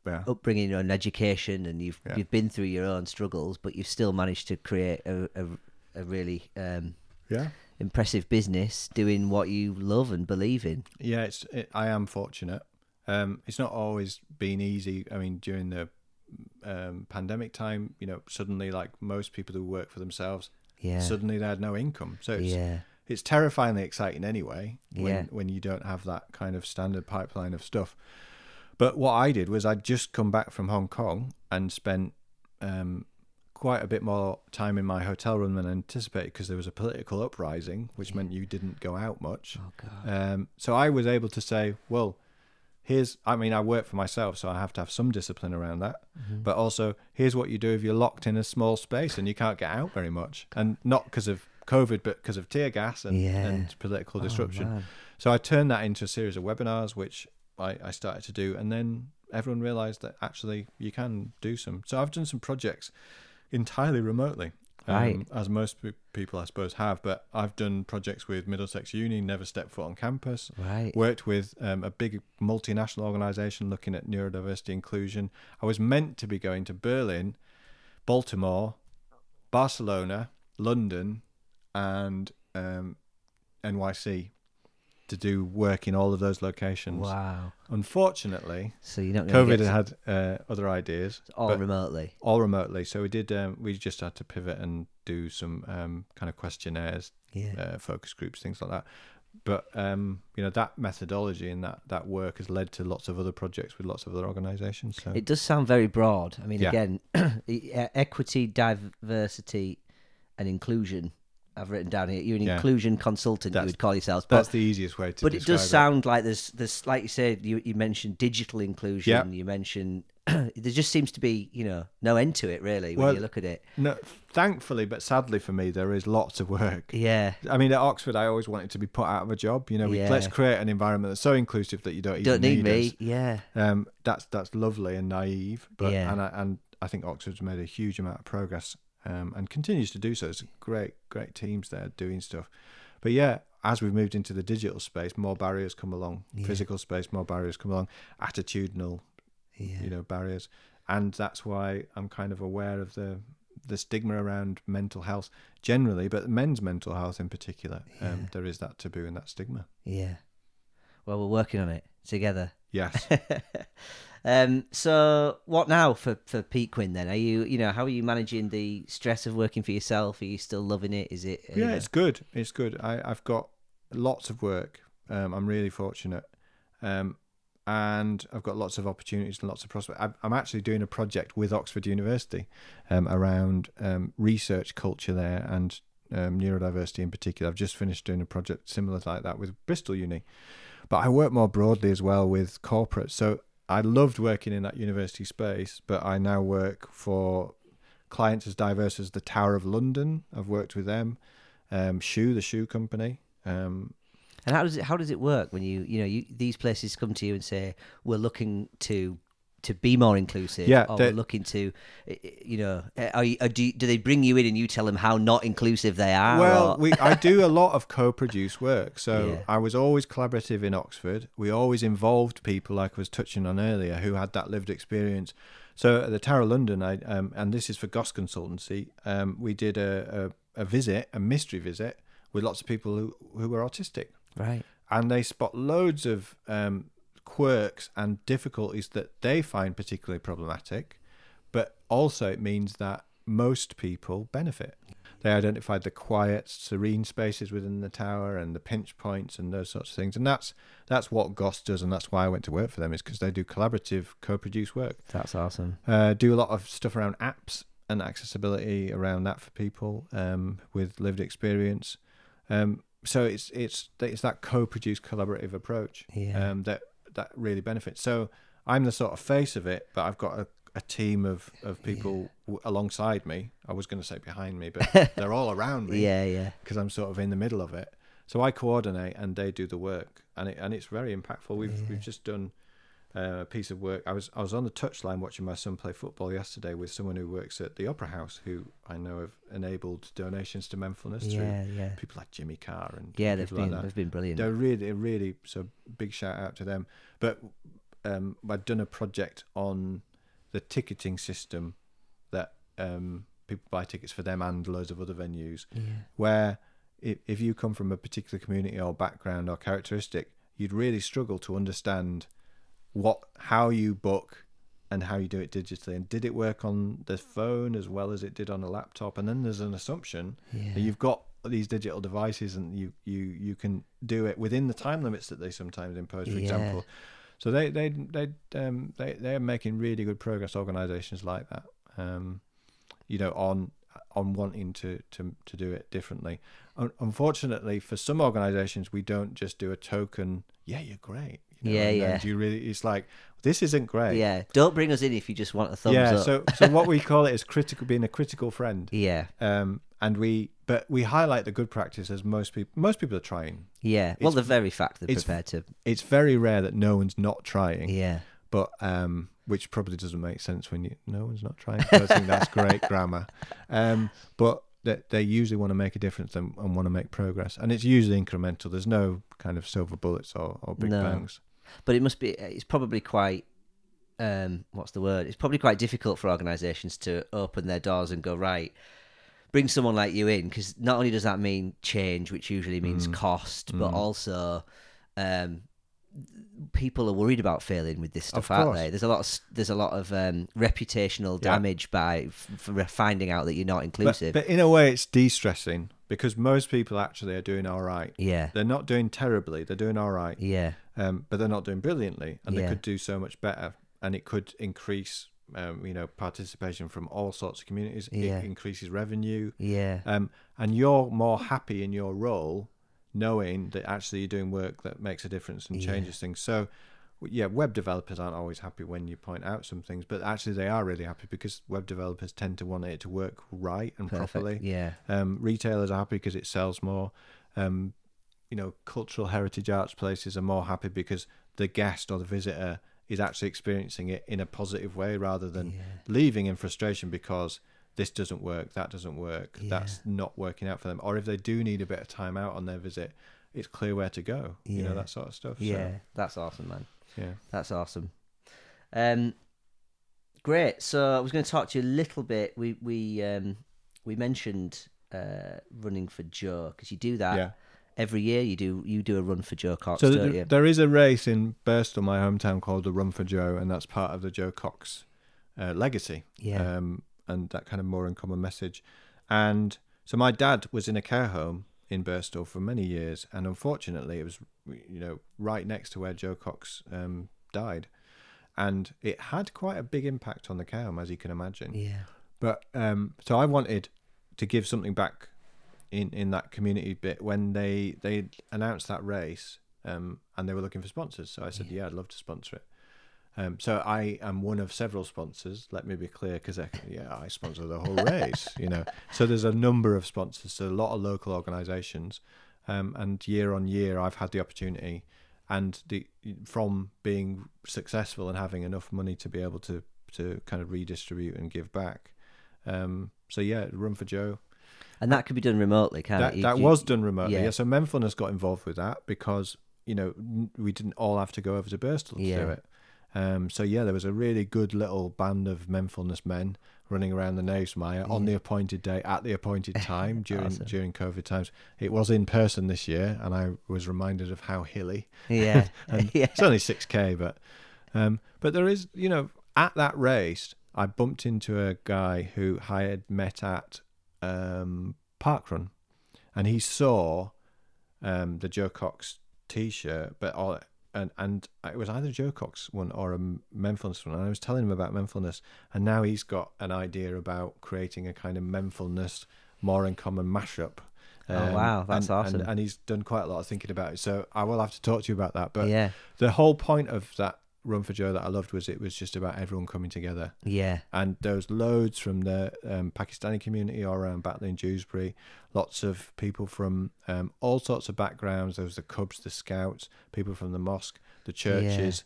Yeah. upbringing and education, and you've Yeah. you've been through your own struggles, but you've still managed to create a a, a really um, Yeah. impressive business doing what you love and believe in. Yeah, it's it, I am fortunate. Um, it's not always been easy. I mean, during the um, pandemic time, you know, suddenly, like most people who work for themselves, Yeah. suddenly they had no income. So it's, yeah. it's terrifyingly exciting anyway when Yeah. when you don't have that kind of standard pipeline of stuff. But what I did was I'd just come back from Hong Kong and spent um, quite a bit more time in my hotel room than anticipated because there was a political uprising, which meant you didn't go out much. Oh god. Um, so I was able to say, well, here's, I mean, I work for myself, so I have to have some discipline around that. Mm-hmm. But also, here's what you do if you're locked in a small space and you can't get out very much. And not because of COVID, but because of tear gas and, Yeah. and political Oh, disruption. man. So I turned that into a series of webinars, which I, I started to do, and then everyone realised that actually you can do some. So I've done some projects entirely remotely, um, Right. as most pe- people I suppose have. But I've done projects with Middlesex Uni, never stepped foot on campus. Right. Worked with um, a big multinational organisation looking at neurodiversity inclusion. I was meant to be going to Berlin, Baltimore, Barcelona, London, and um, NYC to do work in all of those locations. Wow. Unfortunately, So you don't COVID to had uh, other ideas, all remotely. all remotely. So we did. Um, we just had to pivot and do some um, kind of questionnaires, Yeah. uh, focus groups, things like that. But um, you know that methodology and that that work has led to lots of other projects with lots of other organisations. So It does sound very broad. I mean, Yeah. again, equity, diversity, and inclusion. I've written down here. You're an Yeah. inclusion consultant. You would call yourselves, but that's the easiest way to. but it does sound like there's there's like you said you you mentioned digital inclusion. Yeah. You mentioned there just seems to be you know no end to it really when Well- you look at it. No, thankfully, but sadly for me, there is lots of work. Yeah. I mean, at Oxford, I always wanted to be put out of a job. You know, we, Yeah. let's create an environment that's so inclusive that you don't even Don't need me. us. Yeah. Um, that's that's lovely and naive, but Yeah. and I, and I think Oxford's made a huge amount of progress um, and continues to do so. It's great, great teams there doing stuff. But yeah, as we've moved into the digital space, more barriers come along. Yeah. Physical space, more barriers come along. Attitudinal, Yeah. you know, barriers, and that's why I'm kind of aware of the the stigma around mental health generally, but men's mental health in particular. Yeah. Um, there is that taboo and that stigma. Yeah. Well, we're working on it together. Yes. um, so what now for for Pete Quinn then? Are you you know how are you managing the stress of working for yourself? Are you still loving it? Is it? yeah, uh, it's good. It's good. I, I've got lots of work. Um, I'm really fortunate. Um, and I've got lots of opportunities and lots of prospects. I'm, I'm actually doing a project with Oxford University um, around um, research culture there and um, neurodiversity in particular. I've just finished doing a project similar like that with Bristol Uni. But I work more broadly as well with corporates. So I loved working in that university space, but I now work for clients as diverse as the Tower of London. I've worked with them, um, Schuh, the shoe company. Um, And how does it how does it work when you you know you these places come to you and say we're looking to to be more inclusive? Yeah, or looking to eh, eh, you know eh, are you, uh, do you- do they bring you in and you tell them how not inclusive they are? well, we I do a lot of co-produce work. So Yeah. I was always collaborative in Oxford. We always involved people, like I was touching on earlier, who had that lived experience. So at the Tower of London, I um, and this is for Goss Consultancy. Um, we did a, a a visit, a mystery visit, with lots of people who who were autistic. right. and they spot loads of um, quirks and difficulties that they find particularly problematic. But also, it means that most people benefit. They identified the quiet, serene spaces within the tower and the pinch points and those sorts of things. And that's that's what Goss does, and that's why I went to work for them is because they do collaborative, co-produced work. That's awesome. Uh, do a lot of stuff around apps and accessibility around that for people um, with lived experience. Um, so it's it's it's that co-produced collaborative approach Yeah. um, that that really benefits. So I'm the sort of face of it, but I've got a, a team of of people w- alongside me. I was going to say behind me, but they're all around me Yeah, yeah. because I'm sort of in the middle of it. So I coordinate and they do the work, and it and it's very impactful. We've Yeah. we've just done uh, a piece of work. I was I was on the touchline watching my son play football yesterday with someone who works at the Opera House, who I know have enabled donations to Menfulness Yeah, through yeah. people like Jimmy Carr and Yeah, they've been like they've been brilliant. They're really, really so big shout out to them. But um, I'd done a project on the ticketing system that um, people buy tickets for them and loads of other venues. Yeah. Where if, if you come from a particular community or background or characteristic, you'd really struggle to understand what how you book and how you do it digitally and did it work on the phone as well as it did on a laptop and then there's an assumption Yeah. that you've got these digital devices and you you you can do it within the time limits that they sometimes impose for Yeah. example so they they they um they they're making really good progress organizations like that um you know, on on wanting to to to do it differently. Unfortunately, for some organisations, we don't just do a token. Yeah, you're great. You know, Yeah, and yeah. Do you really? It's like this isn't great. Yeah. Don't bring us in if you just want a thumbs yeah. up. So so what we call it is critical, being a critical friend. yeah. Um, and we but we highlight the good practice as most people most people are trying. Yeah. Well, It's- the very fact they're prepared to. It's very rare that no one's not trying. Yeah. but um, which probably doesn't make sense when you no one's not trying. I think that's great grammar. Um, but that they usually want to make a difference and, and want to make progress, and it's usually incremental. There's no kind of silver bullets or, or big No. bangs. But it must be. It's probably quite. Um, what's the word? It's probably quite difficult for organisations to open their doors and go right. Bring someone like you in because not only does that mean change, which usually means Mm. cost, but Mm. also um, people are worried about failing with this stuff, aren't they? There's a lot of there's a lot of um, reputational Yeah. damage by f- finding out that you're not But, inclusive. but in a way, it's de-stressing because most people actually are doing all right. yeah, They're not doing terribly. They're doing all right, yeah, um, but they're not doing brilliantly, and they could do so much better. And it could increase, um, you know, participation from all sorts of communities. Yeah. It increases revenue. yeah, um, and you're more happy in your role knowing that actually you're doing work that makes a difference and Yeah. changes things so yeah web developers aren't always happy when you point out some things but actually they are really happy because web developers tend to want it to work right and perfect. properly Yeah, um, retailers are happy because it sells more um, you know cultural heritage arts places are more happy because the guest or the visitor is actually experiencing it in a positive way rather than yeah, leaving in frustration because this doesn't work, that doesn't work, Yeah. that's not working out for them. Or if they do need a bit of time out on their visit, it's clear where to go. You know, that sort of stuff. So, yeah. That's awesome, man. yeah. That's awesome. Um, great. So I was going to talk to you a little bit. We we um, we mentioned uh, running for Jo because you do that Yeah. Every year. You do you do a run for Jo Cox, So don't th- you? there is a race in Birstall, my hometown, called the Run for Jo, and that's part of the Jo Cox uh, legacy. yeah. um, and that kind of more in common message. And so my dad was in a care home in Birstall for many years, and unfortunately, it was you know right next to where Jo Cox um, died, and it had quite a big impact on the care home, as you can imagine. yeah. But um, so I wanted to give something back in in that community bit when they they announced that race, um, and they were looking for sponsors. So I said, Yeah. yeah, I'd love to sponsor it. Um, so I am one of several sponsors. Let me be clear, because yeah, I sponsor the whole race. You know, so there's a number of sponsors, so a lot of local organisations, um, and year on year, I've had the opportunity, and the from being successful and having enough money to be able to to kind of redistribute and give back. Um, so yeah, Run for Jo. And that could be done remotely, can't That it? You- that you- was done remotely. yeah. Yeah. So Menfulness got involved with that because you know we didn't all have to go over to Birstall to Yeah. do it. Um, so yeah, there was a really good little band of Menfulness men running around the Knavesmire on the appointed day at the appointed time during Awesome. during COVID times. It was in person this year, and I was reminded of how hilly. Yeah, yeah, It's only six k, but um, but there is you know at that race I bumped into a guy who I had met at um, Parkrun, and he saw um, the Jo Cox T-shirt, but all and and it was either Jo Cox one or a Menfulness one. And I was telling him about Menfulness, and now he's got an idea about creating a kind of Menfulness more in common mashup. Um, Oh, wow, that's and- awesome. And, and he's done quite a lot of thinking about it. So I will have to talk to you about that. But yeah, the whole point of that Run for Jo that I loved was it was just about everyone coming together. yeah, And there was loads from the um, Pakistani community all around Batley and Dewsbury, lots of people from um, all sorts of backgrounds. There was the Cubs, the Scouts, people from the mosque, the churches.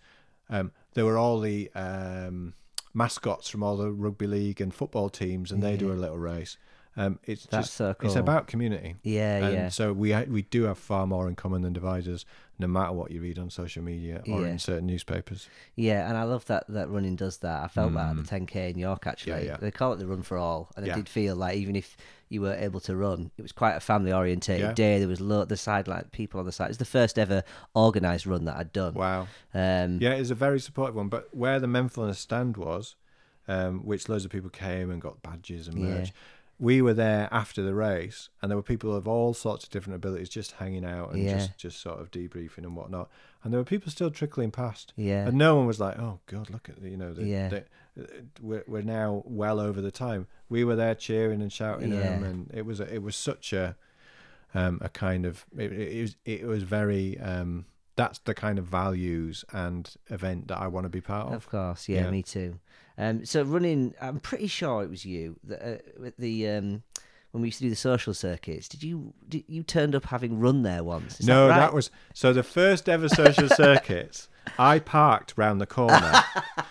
Um, there were all the um, mascots from all the rugby league and football teams, and they do a little race. Um, it's That's just so it's about community. yeah, And yeah. so we we do have far more in common than dividers, no matter what you read on social media or Yeah. in certain newspapers. Yeah, and I love that that running does that. I felt that at the Mm. 10k in York actually. yeah. They call it the run for all, and Yeah. it did feel like even if you were able to run, it was quite a family orientated Yeah. day. There was lo- the sideline people on the side. It's the first ever organised run that I'd done. Wow. Um, Yeah, was a very supportive one. But where the Menfulness stand was, um, which loads of people came and got badges and Yeah. merch, we were there after the race, and there were people of all sorts of different abilities just hanging out and Yeah. just, just sort of debriefing and whatnot. And there were people still trickling past. yeah, And no one was like, "Oh God, look at the, you know." The, Yeah. the- we're, we're now well over the time. We were there cheering and shouting at them, and it was a, it was such a um, a kind of it, it was it was very um, that's the kind of values and event that I want to be part of. Of course, yeah, Yeah. me too. Um, so running, I'm pretty sure it was you that uh, the um, when we used to do the social circuits. Did you did, you turned up having run there once? Is no, that, right? that was so the first ever social circuits. I parked round the corner,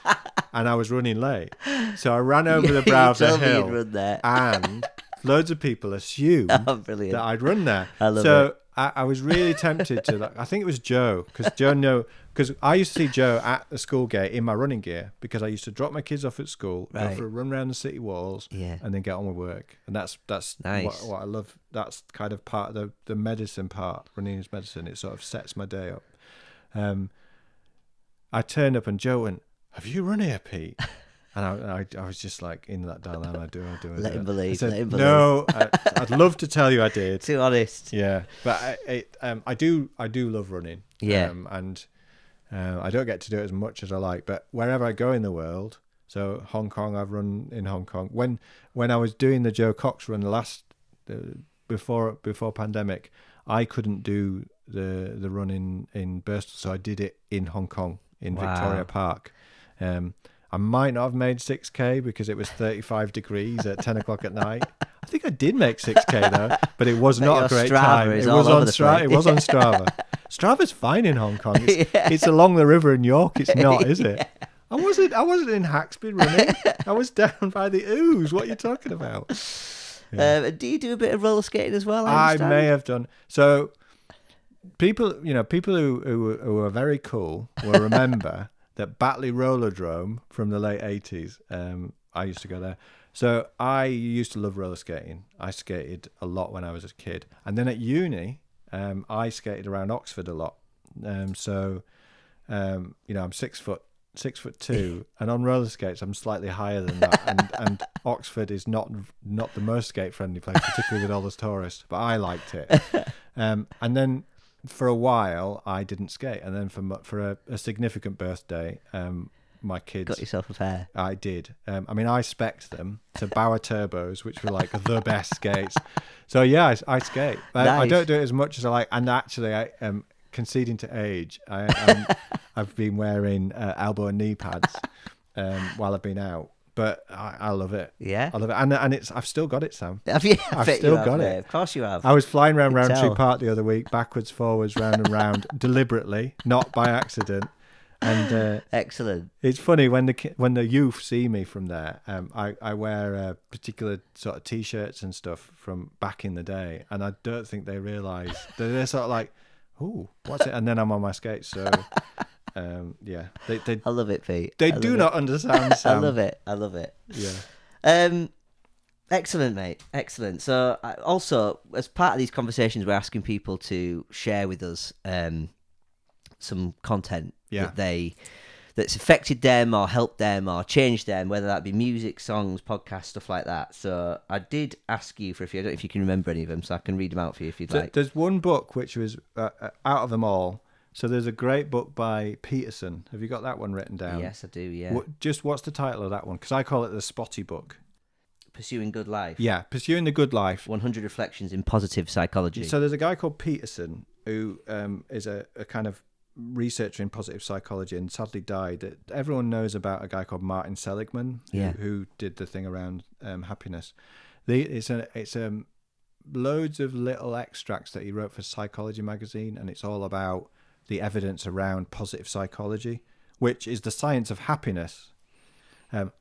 and I was running late, so I ran over the brow of the hill, run there. and loads of people assumed Oh, that I'd run there. I love so it. I, I was really tempted to. Like, I think it was Joe because Joe know because I used to see Joe at the school gate in my running gear because I used to drop my kids off at school, go Right. for a run around the city walls, Yeah. and then get on with work. And that's that's Nice. what, what I love. That's kind of part of the the medicine part. Running is medicine. It sort of sets my day up. Um, I turned up and Joe went, "Have you run here, Pete?" And I, I, I was just like in that dilemma. I do, I do, I Let do. him believe, said, let him believe. No, I, I'd love to tell you I did. Too honest. Yeah, but I, it, um, I do, I do love running. Yeah. um, and uh, I don't get to do it as much as I like. But wherever I go in the world, so Hong Kong, I've run in Hong Kong. When when I was doing the Jo Cox run the last uh, before before pandemic, I couldn't do the the run in in Birstall, so I did it in Hong Kong in Wow. Victoria Park. Um, I might not have made 6k because it was 35 degrees at 10 o'clock at night. I think I did make 6k though, but it was not a great Strava time. It was on Strava. It was on Strava. Strava's fine in Hong Kong. It's, it's along the river in York. It's not, is it? I wasn't. I wasn't in Haxby running. I was down by the Ouse. What are you talking about? Yeah. Um, do you do a bit of roller skating as well? I, I may have done. So people, you know, people who who, who are very cool will remember that Batley Rollerdrome from the late eighties. Um, I used to go there. So I used to love roller skating. I skated a lot when I was a kid, and then at uni, um, I skated around Oxford a lot. Um, so, um, you know, I'm six foot six foot two, and on roller skates I'm slightly higher than that. And and Oxford is not not the most skate friendly place, particularly with all those tourists. But I liked it. Um, and then for a while I didn't skate, and then for for a, a significant birthday, um, my kids Got yourself a pair. I did. Um, I mean, I spec'd them to Bauer Turbos, which were like the best skates. So yeah, I, I skate. But I Nice. don't do it as much as I like. And actually, I am conceding to age. I, um, I've been wearing uh, elbow and knee pads um, while I've been out. But I, I love it. Yeah. I love it, and and it's I've still got it, Sam. Have you? I've still you have, got mate. it. Of course you have. I was flying around Rowntree. Park the other week, backwards, forwards, round and round, deliberately, not by accident. And uh, Excellent. it's funny when the when the youth see me from there. Um, I I wear uh, particular sort of t-shirts and stuff from back in the day, and I don't think they realise that they're sort of like, "Ooh, what's it?" And then I'm on my skates, so um, yeah, they they I love it, Pete. they do love not understand. It. I love it. I love it. Yeah, Um, excellent, mate. Excellent. So, I, also as part of these conversations, we're asking people to share with us um, some content Yeah. that they that's affected them or helped them or changed them, whether that be music, songs, podcasts, stuff like that. So, I did ask you for a few. I don't know if you can remember any of them, so I can read them out for you if you'd So like. there's one book which was uh, uh, out of them all. So there's a great book by Peterson. Have you got that one written down? yes, I do. Yeah, What, just what's the title of that one? Because I call it the Spotty book. pursuing good life. Yeah, pursuing the good life. 100 reflections in positive psychology. So there's a guy called Peterson who um, is a, a kind of researcher in positive psychology and sadly died. Everyone knows about a guy called Martin Seligman who, Yeah. who did the thing around um, happiness. The, it's a it's um loads of little extracts that he wrote for Psychology magazine, and it's all about the evidence around positive psychology, which is the science of happiness. Um,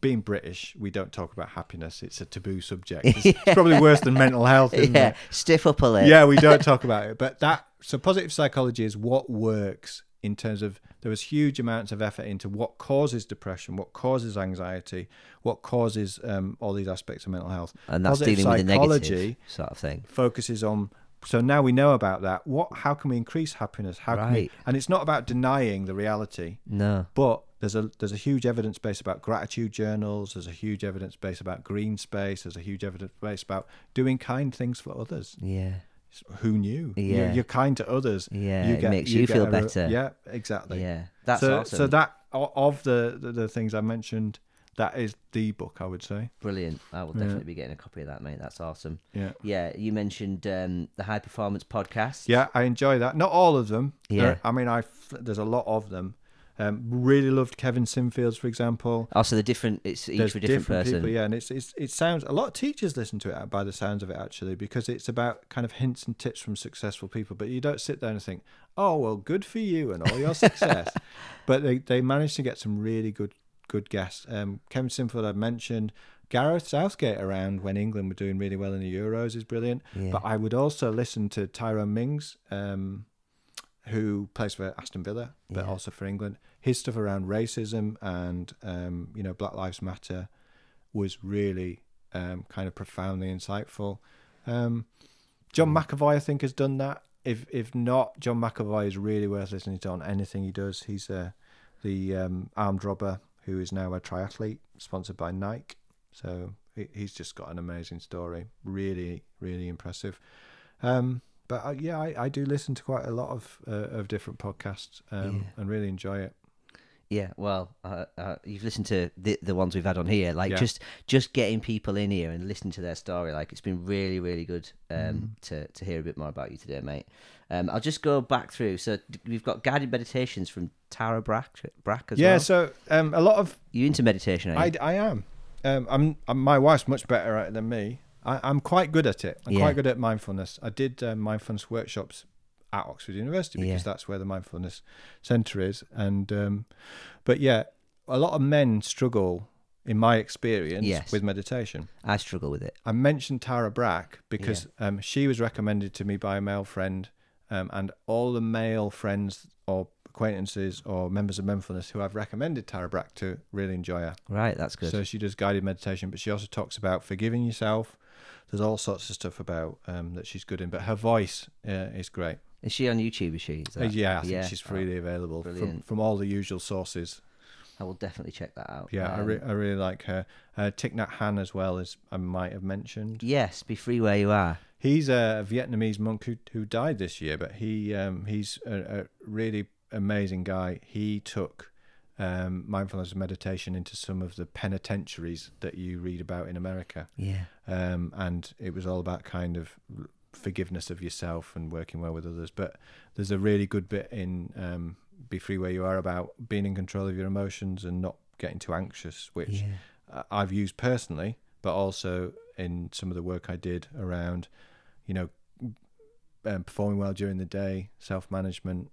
being British, we don't talk about happiness. It's a taboo subject. It's, probably worse than mental health, isn't yeah, it? stiff upper lip. yeah, we don't talk about it. But that so positive psychology is what works in terms of there was huge amounts of effort into what causes depression, what causes anxiety, what causes um, all these aspects of mental health. and that's Positive dealing with the negative sort of thing. focuses on so now we know about that. What how can we increase happiness? How can we Right. and it's not about denying the reality, No. but there's a there's a huge evidence base about gratitude journals. There's a huge evidence base about green space. There's a huge evidence base about doing kind things for others. Yeah. Who knew? Yeah. You're, you're kind to others. Yeah, you it makes you get feel a better. Yeah, exactly. Yeah. That's so, awesome. So that of the, the the things I mentioned, that is the book I would say. Brilliant. I will Yeah. definitely be getting a copy of that, mate. That's awesome. Yeah. Yeah, you mentioned um, the High Performance Podcast. Yeah, I enjoy that. Not all of them. Yeah. There- I mean, I there's a lot of them. Um, really loved Kevin Sinfield's, for example. Also, the different. It's each There's for a different, person. people, yeah, and it's, it's it sounds a lot of teachers listen to it by the sounds of it actually because it's about kind of hints and tips from successful people. But you don't sit there and think, oh well, good for you and all your success. but they they managed to get some really good good guests. Um, Kevin Sinfield I've mentioned. Gareth Southgate around when England were doing really well in the Euros is brilliant. Yeah. But I would also listen to Tyrone Mings, um, who plays for Aston Villa, but Yeah. also for England. His stuff around racism and um, you know Black Lives Matter was really um, kind of profoundly insightful. Um, John McAvoy, I think, has done that. If if not, John McAvoy is really worth listening to on anything he does. He's uh, the um, armed robber who is now a triathlete, sponsored by Nike. So he's just got an amazing story. Really, really impressive. Um, but uh, yeah, I, I do listen to quite a lot of uh, of different podcasts um, Yeah. and really enjoy it. Yeah, well, uh, uh, you've listened to the the ones we've had on here. Like Yeah. just just getting people in here and listening to their story. Like it's been really really good um, Mm-hmm. to to hear a bit more about you today, mate. Um, I'll just go back through. So we've got guided meditations from Tara Brach Brach as yeah, well. so um, a lot of you into meditation? Are I? I am. Um, I'm, I'm. My wife's much better at it than me. I, I'm quite good at it. I'm Yeah. quite good at mindfulness. I did uh, mindfulness workshops at Oxford University because Yeah. that's where the mindfulness centre is. And um, but yeah, a lot of men struggle, in my experience, Yes. with meditation. I struggle with it. I mentioned Tara Brach because um, she was recommended to me by a male friend, um, and all the male friends or acquaintances or members of mindfulness who I've recommended Tara Brach to really enjoy her. Right, that's good. So she does guided meditation, but she also talks about forgiving yourself. There's all sorts of stuff about um, that she's good in, but her voice uh, is great. Is she on YouTube? Is she? Is Uh, that- yeah, I think yeah. she's Oh, freely available from, brilliant. from all the usual sources. I will definitely check that out. Yeah, I, Um, re- I really like her. Uh, Thich Nhat Hanh as well as I might have mentioned. yes, be free where you are. He's a Vietnamese monk who who died this year, but he um, he's a, a really amazing guy. He took um, mindfulness meditation into some of the penitentiaries that you read about in America. Yeah. um, and it was all about kind of forgiveness of yourself and working well with others. But there's a really good bit in um, "Be Free Where You Are" about being in control of your emotions and not getting too anxious, which Yeah. I've used personally, but also in some of the work I did around, you know, um, performing well during the day, self management.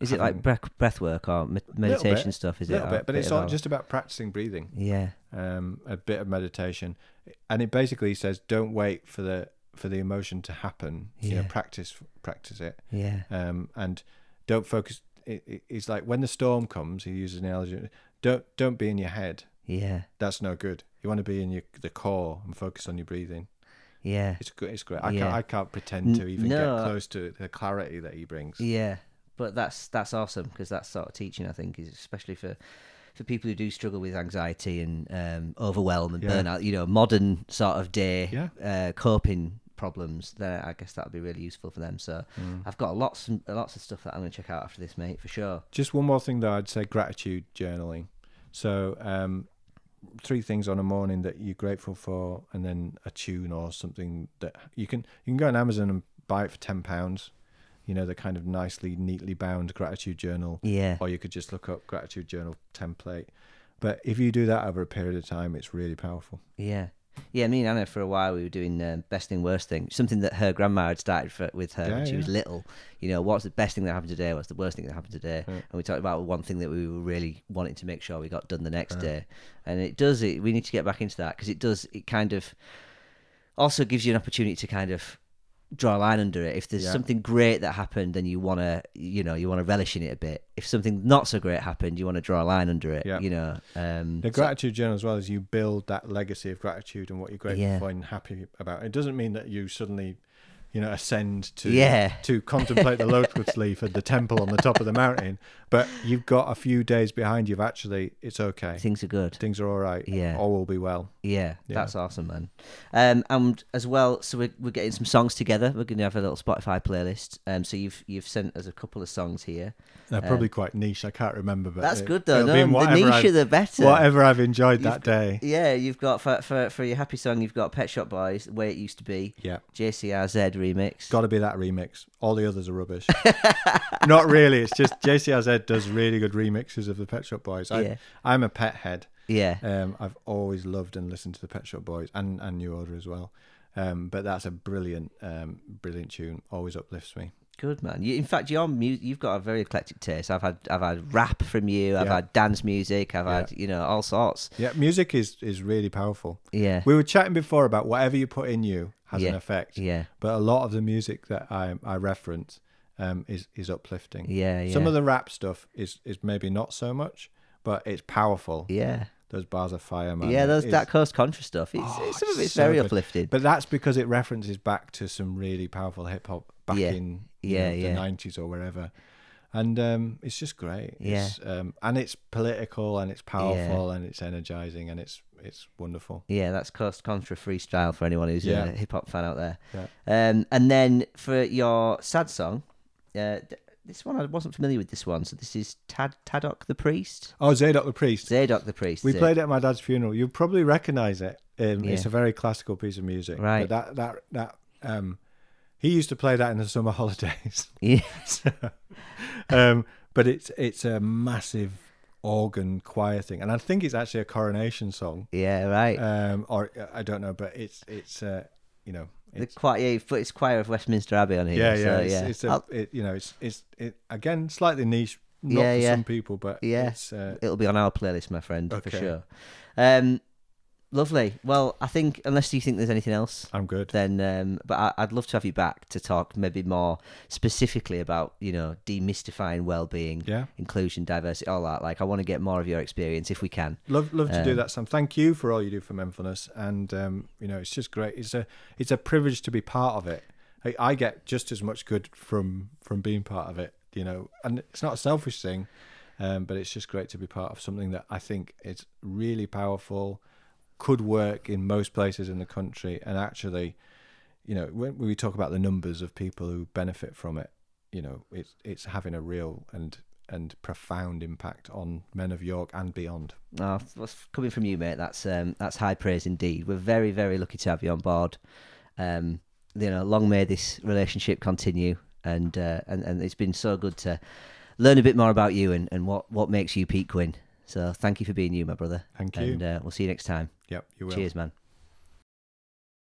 Is it like breath, breath work or me- meditation stuff? Is a it? little bit, but a it's all? just about practicing breathing. Yeah. um, a bit of meditation, and it basically says don't wait for the for the emotion to happen. You know, Yeah. practice practice it, Yeah. um, and don't focus. It, it- it's like when the storm comes. He uses an analogy. Don't don't be in your head. Yeah. That's no good. You want to be in your the core and focus on your breathing. Yeah. It's good. It's great. I Yeah. can't I can't pretend to even no. get close to the clarity that he brings. Yeah, but that's that's awesome because that's sort of teaching. I think is especially for for people who do struggle with anxiety and um, overwhelm and Yeah. burnout. You know, modern sort of day Yeah. uh, coping problems. Then I guess that would be really useful for them. So Mm. I've got lots and lots of stuff that I'm going to check out after this, mate, for sure. Just one more thing though, I'd say gratitude journaling. So um, three things on a morning that you're grateful for, and then a tune or something that you can you can go on Amazon and buy it for ten pounds. You know the kind of nicely neatly bound gratitude journal, Yeah, or you could just look up gratitude journal template. But if you do that over a period of time, it's really powerful. yeah. Yeah, me and Anna for a while we were doing um, best thing, worst thing, something that her grandma had started for, with her Yeah, when she was little. You know, what's the best thing that happened today? What's the worst thing that happened today? Yeah. And we talked about one thing that we were really wanting to make sure we got done the next Yeah. day. And it does it. We need to get back into that because it does. It kind of also gives you an opportunity to kind of draw a line under it. If there's Yeah. something great that happened, then you want to, you know, you want to relish in it a bit. If something not so great happened, you want to draw a line under it. Yeah. You know, um, The so- gratitude journal as well as you build that legacy of gratitude and what you're grateful Yeah. for and happy about. It doesn't mean that you suddenly you know, ascend to Yeah. to contemplate the lotus leaf at the temple on the top of the mountain. But you've got a few days behind you've actually it's okay. Things are good. Things are all right. Yeah. All will be well. Yeah, Yeah. that's awesome, man. Um, and as well, so we're, we're getting some songs together. We're going to have a little Spotify playlist. Um, so you've you've sent us a couple of songs here. They're probably quite niche. I can't remember, but Um, That's it- good though. No, the I've- the better. Whatever I've enjoyed that day. Yeah, you've got for, for for your happy song, you've got Pet Shop Boys, the way it used to be, Yeah. JCRZ remix. Got to be that remix. All the others are rubbish. Not really. It's just JCRZ does really good remixes of the Pet Shop Boys. I, Yeah. I'm a pet head. Yeah, Um, I've always loved and listened to the Pet Shop Boys and, and New Order as well. Um, but that's a brilliant, um, brilliant tune. Always uplifts me. good man. You, in fact, your mu- you've got a very eclectic taste. I've had I've had rap from you. I've Yeah. had dance music. I've Yeah. had you know all sorts. Yeah, music is is really powerful. Yeah, We were chatting before about whatever you put in you has an effect. yeah, But a lot of the music that I I reference um, is is uplifting. yeah, yeah. Some of the rap stuff is is maybe not so much, but it's powerful. yeah. Those bars of fire, man. Yeah, those that Coast Contra stuff. It's, Oh, it's some of it's so very good. uplifting. But that's because it references back to some really powerful hip hop back Yeah. in Yeah, know, yeah. the nineties or wherever. And um, it's just great. It's, um, and it's political and it's powerful and it's energizing and it's it's wonderful. Yeah, that's Coast Contra freestyle for anyone who's Yeah. a hip hop fan out there. Yeah. Um, and then for your sad song, uh, this one I wasn't familiar with this one. So this is Tad Tadok the Priest, Oh, Zadok the Priest. Zadok the Priest. We played it at my dad's funeral. You'll probably recognise it. Um, It's a very classical piece of music. Right. But that that that um, he used to play that in the summer holidays. Yeah, um, but it's it's a massive organ choir thing, and I think it's actually a coronation song. yeah, right. Um, or I don't know, but it's it's uh, you know. The choir, yeah, it's choir of Westminster Abbey on here. yeah, yeah, so, it's, yeah. it's a, it, you know, it's it's it again slightly niche, not Yeah, for yeah. some people, but Yeah. it's uh, it'll be on our playlist, my friend, for sure. Um, lovely. Well, I think unless you think there's anything else, I'm good. then um, but I, I'd love to have you back to talk maybe more specifically about you know demystifying well-being Yeah, inclusion diversity all that like i want to get more of your experience if we can love love to do Um, that, Sam. Thank you for all you do for Menfulness, and um, you know, it's just great. It's a it's a privilege to be part of it. I, I get just as much good from from being part of it, you know, and it's not a selfish thing, um, but it's just great to be part of something that I think is really powerful, could work in most places in the country, and actually, you know, when we talk about the numbers of people who benefit from it, you know, it's it's having a real and and profound impact on men of York and beyond. oh, coming from you mate that's um, that's high praise indeed. We're very very lucky to have you on board. Um, you know long may this relationship continue and uh, and, and it's been so good to learn a bit more about you and, and what, what makes you Pete Quinn so thank you for being you my brother. Thank you. and uh, we'll see you next time Yep, you will. cheers man